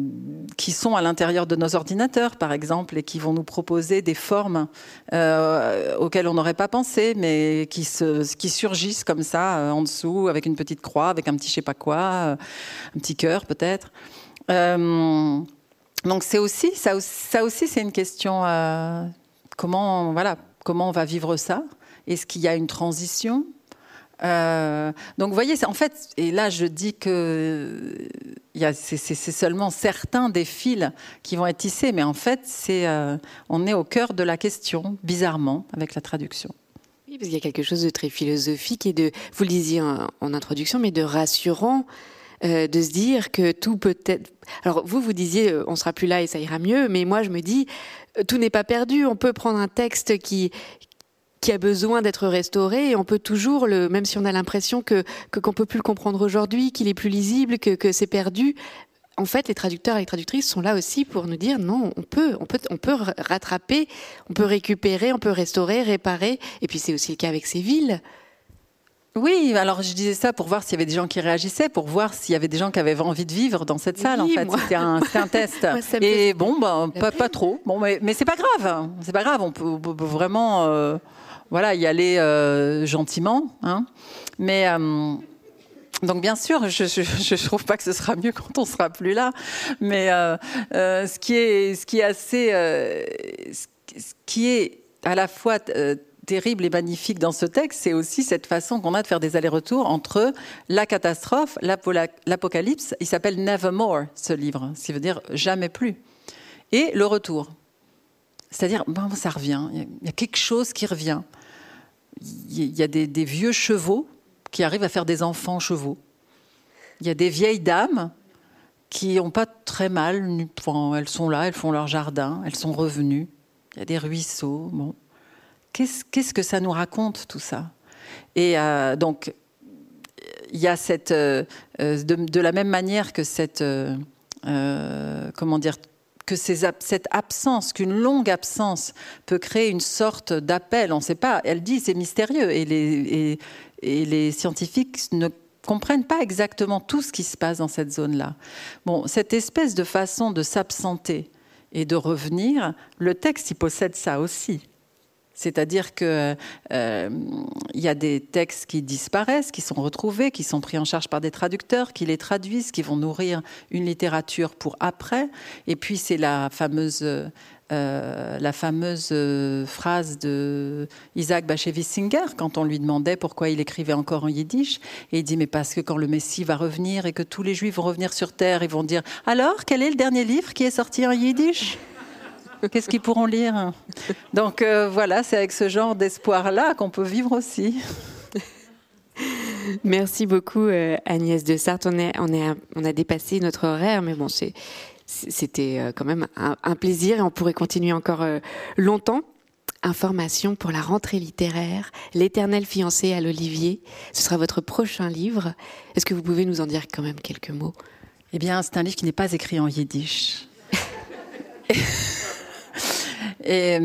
qui sont à l'intérieur de nos ordinateurs, par exemple, et qui vont nous proposer des formes euh, auxquelles on n'aurait pas pensé, mais qui se qui surgissent comme ça en dessous, avec une petite croix, avec un petit je sais pas quoi, un petit cœur peut-être. Donc c'est aussi ça, aussi c'est une question euh, comment voilà comment on va vivre ça? Est-ce qu'il y a une transition? Euh, donc vous voyez, en fait, et là je dis que c'est seulement certains des fils qui vont être tissés, mais en fait, c'est euh, on est au cœur de la question, bizarrement, avec la traduction. Oui, parce qu'il y a quelque chose de très philosophique et de, vous le disiez en, en introduction, mais de rassurant euh, de se dire que tout peut être. Alors vous, vous disiez, on sera plus là et ça ira mieux, mais moi je me dis, tout n'est pas perdu. On peut prendre un texte qui qui a besoin d'être restauré et on peut toujours le même si on a l'impression que qu'on peut plus le comprendre aujourd'hui qu'il est plus lisible que, que c'est perdu en fait, les traducteurs et les traductrices sont là aussi pour nous dire non, on peut, on peut, on peut rattraper, on peut récupérer, on peut restaurer, réparer. Et puis c'est aussi le cas avec ces villes. Oui, alors je disais ça pour voir s'il y avait des gens qui réagissaient, pour voir s'il y avait des gens qui avaient envie de vivre dans cette salle. en fait, c'était un, un, test. et bon, ben, pas, pas, trop. Bon, mais, mais c'est pas grave. C'est pas grave. On peut, vraiment, euh, voilà, y aller euh, gentiment. Hein. Mais euh, donc bien sûr, je ne trouve pas que ce sera mieux quand on sera plus là, mais ce qui est ce qui est assez ce qui est à la fois terrible et magnifique dans ce texte, c'est aussi cette façon qu'on a de faire des allers-retours entre la catastrophe, l'apocalypse. Il s'appelle Nevermore ce livre, ce qui veut dire jamais plus, et le retour. C'est-à-dire, bon, ça revient. Il y a quelque chose qui revient. Il y a des, vieux chevaux qui arrivent à faire des enfants chevaux. Il y a des vieilles dames qui n'ont pas très mal. elles sont là, elles font leur jardin, elles sont revenues. Il y a des ruisseaux. Bon. Qu'est-ce, que ça nous raconte tout ça? Et euh, donc, il y a cette, euh, euh, de, la même manière que cette, comment dire, que cette absence, qu'une longue absence peut créer une sorte d'appel. On ne sait pas. Elle dit c'est mystérieux et les, et les scientifiques ne comprennent pas exactement tout ce qui se passe dans cette zone-là. Bon, cette espèce de façon de s'absenter et de revenir, le texte y possède ça aussi. C'est-à-dire qu'il euh, y a des textes qui disparaissent, qui sont retrouvés, qui sont pris en charge par des traducteurs, qui les traduisent, qui vont nourrir une littérature pour après. Et puis c'est la fameuse euh, la fameuse phrase de Isaac Bashevis Singer quand on lui demandait pourquoi il écrivait encore en yiddish. Et il dit Mais parce que quand le Messie va revenir et que tous les Juifs vont revenir sur terre, ils vont dire Alors, quel est le dernier livre qui est sorti en yiddish? Qu'est-ce qu'ils pourront lire Donc euh, voilà, c'est avec ce genre d'espoir-là qu'on peut vivre aussi. Merci beaucoup Agnès de Sartre. On, est, on, est, on a dépassé notre horaire, mais bon, c'était euh, quand même un, plaisir et on pourrait continuer encore euh, longtemps. Information pour la rentrée littéraire, L'éternel fiancé à l'olivier. Ce sera votre prochain livre. Est-ce que vous pouvez nous en dire quand même quelques mots? Eh bien, c'est un livre qui n'est pas écrit en yiddish. et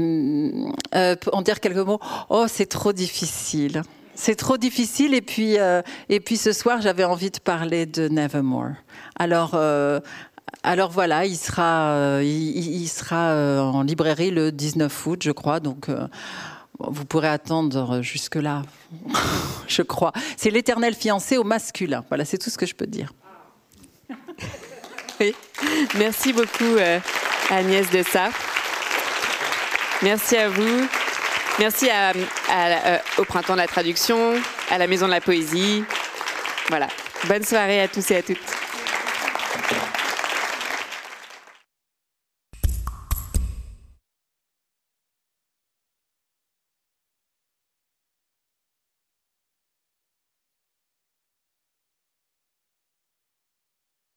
euh, en dire quelques mots, oh, c'est trop difficile. C'est trop difficile. Et puis, et puis ce soir, j'avais envie de parler de Nevermore. Alors, alors voilà, il sera, euh, il, sera euh, en librairie le 19 août, je crois. Donc euh, vous pourrez attendre jusque-là, je crois. C'est l'éternel fiancé au masculin. Voilà, c'est tout ce que je peux dire. Merci beaucoup, Agnès de ça. Merci à vous. Merci euh, au Printemps de la Traduction, à la Maison de la Poésie. Voilà. Bonne soirée à tous et à toutes.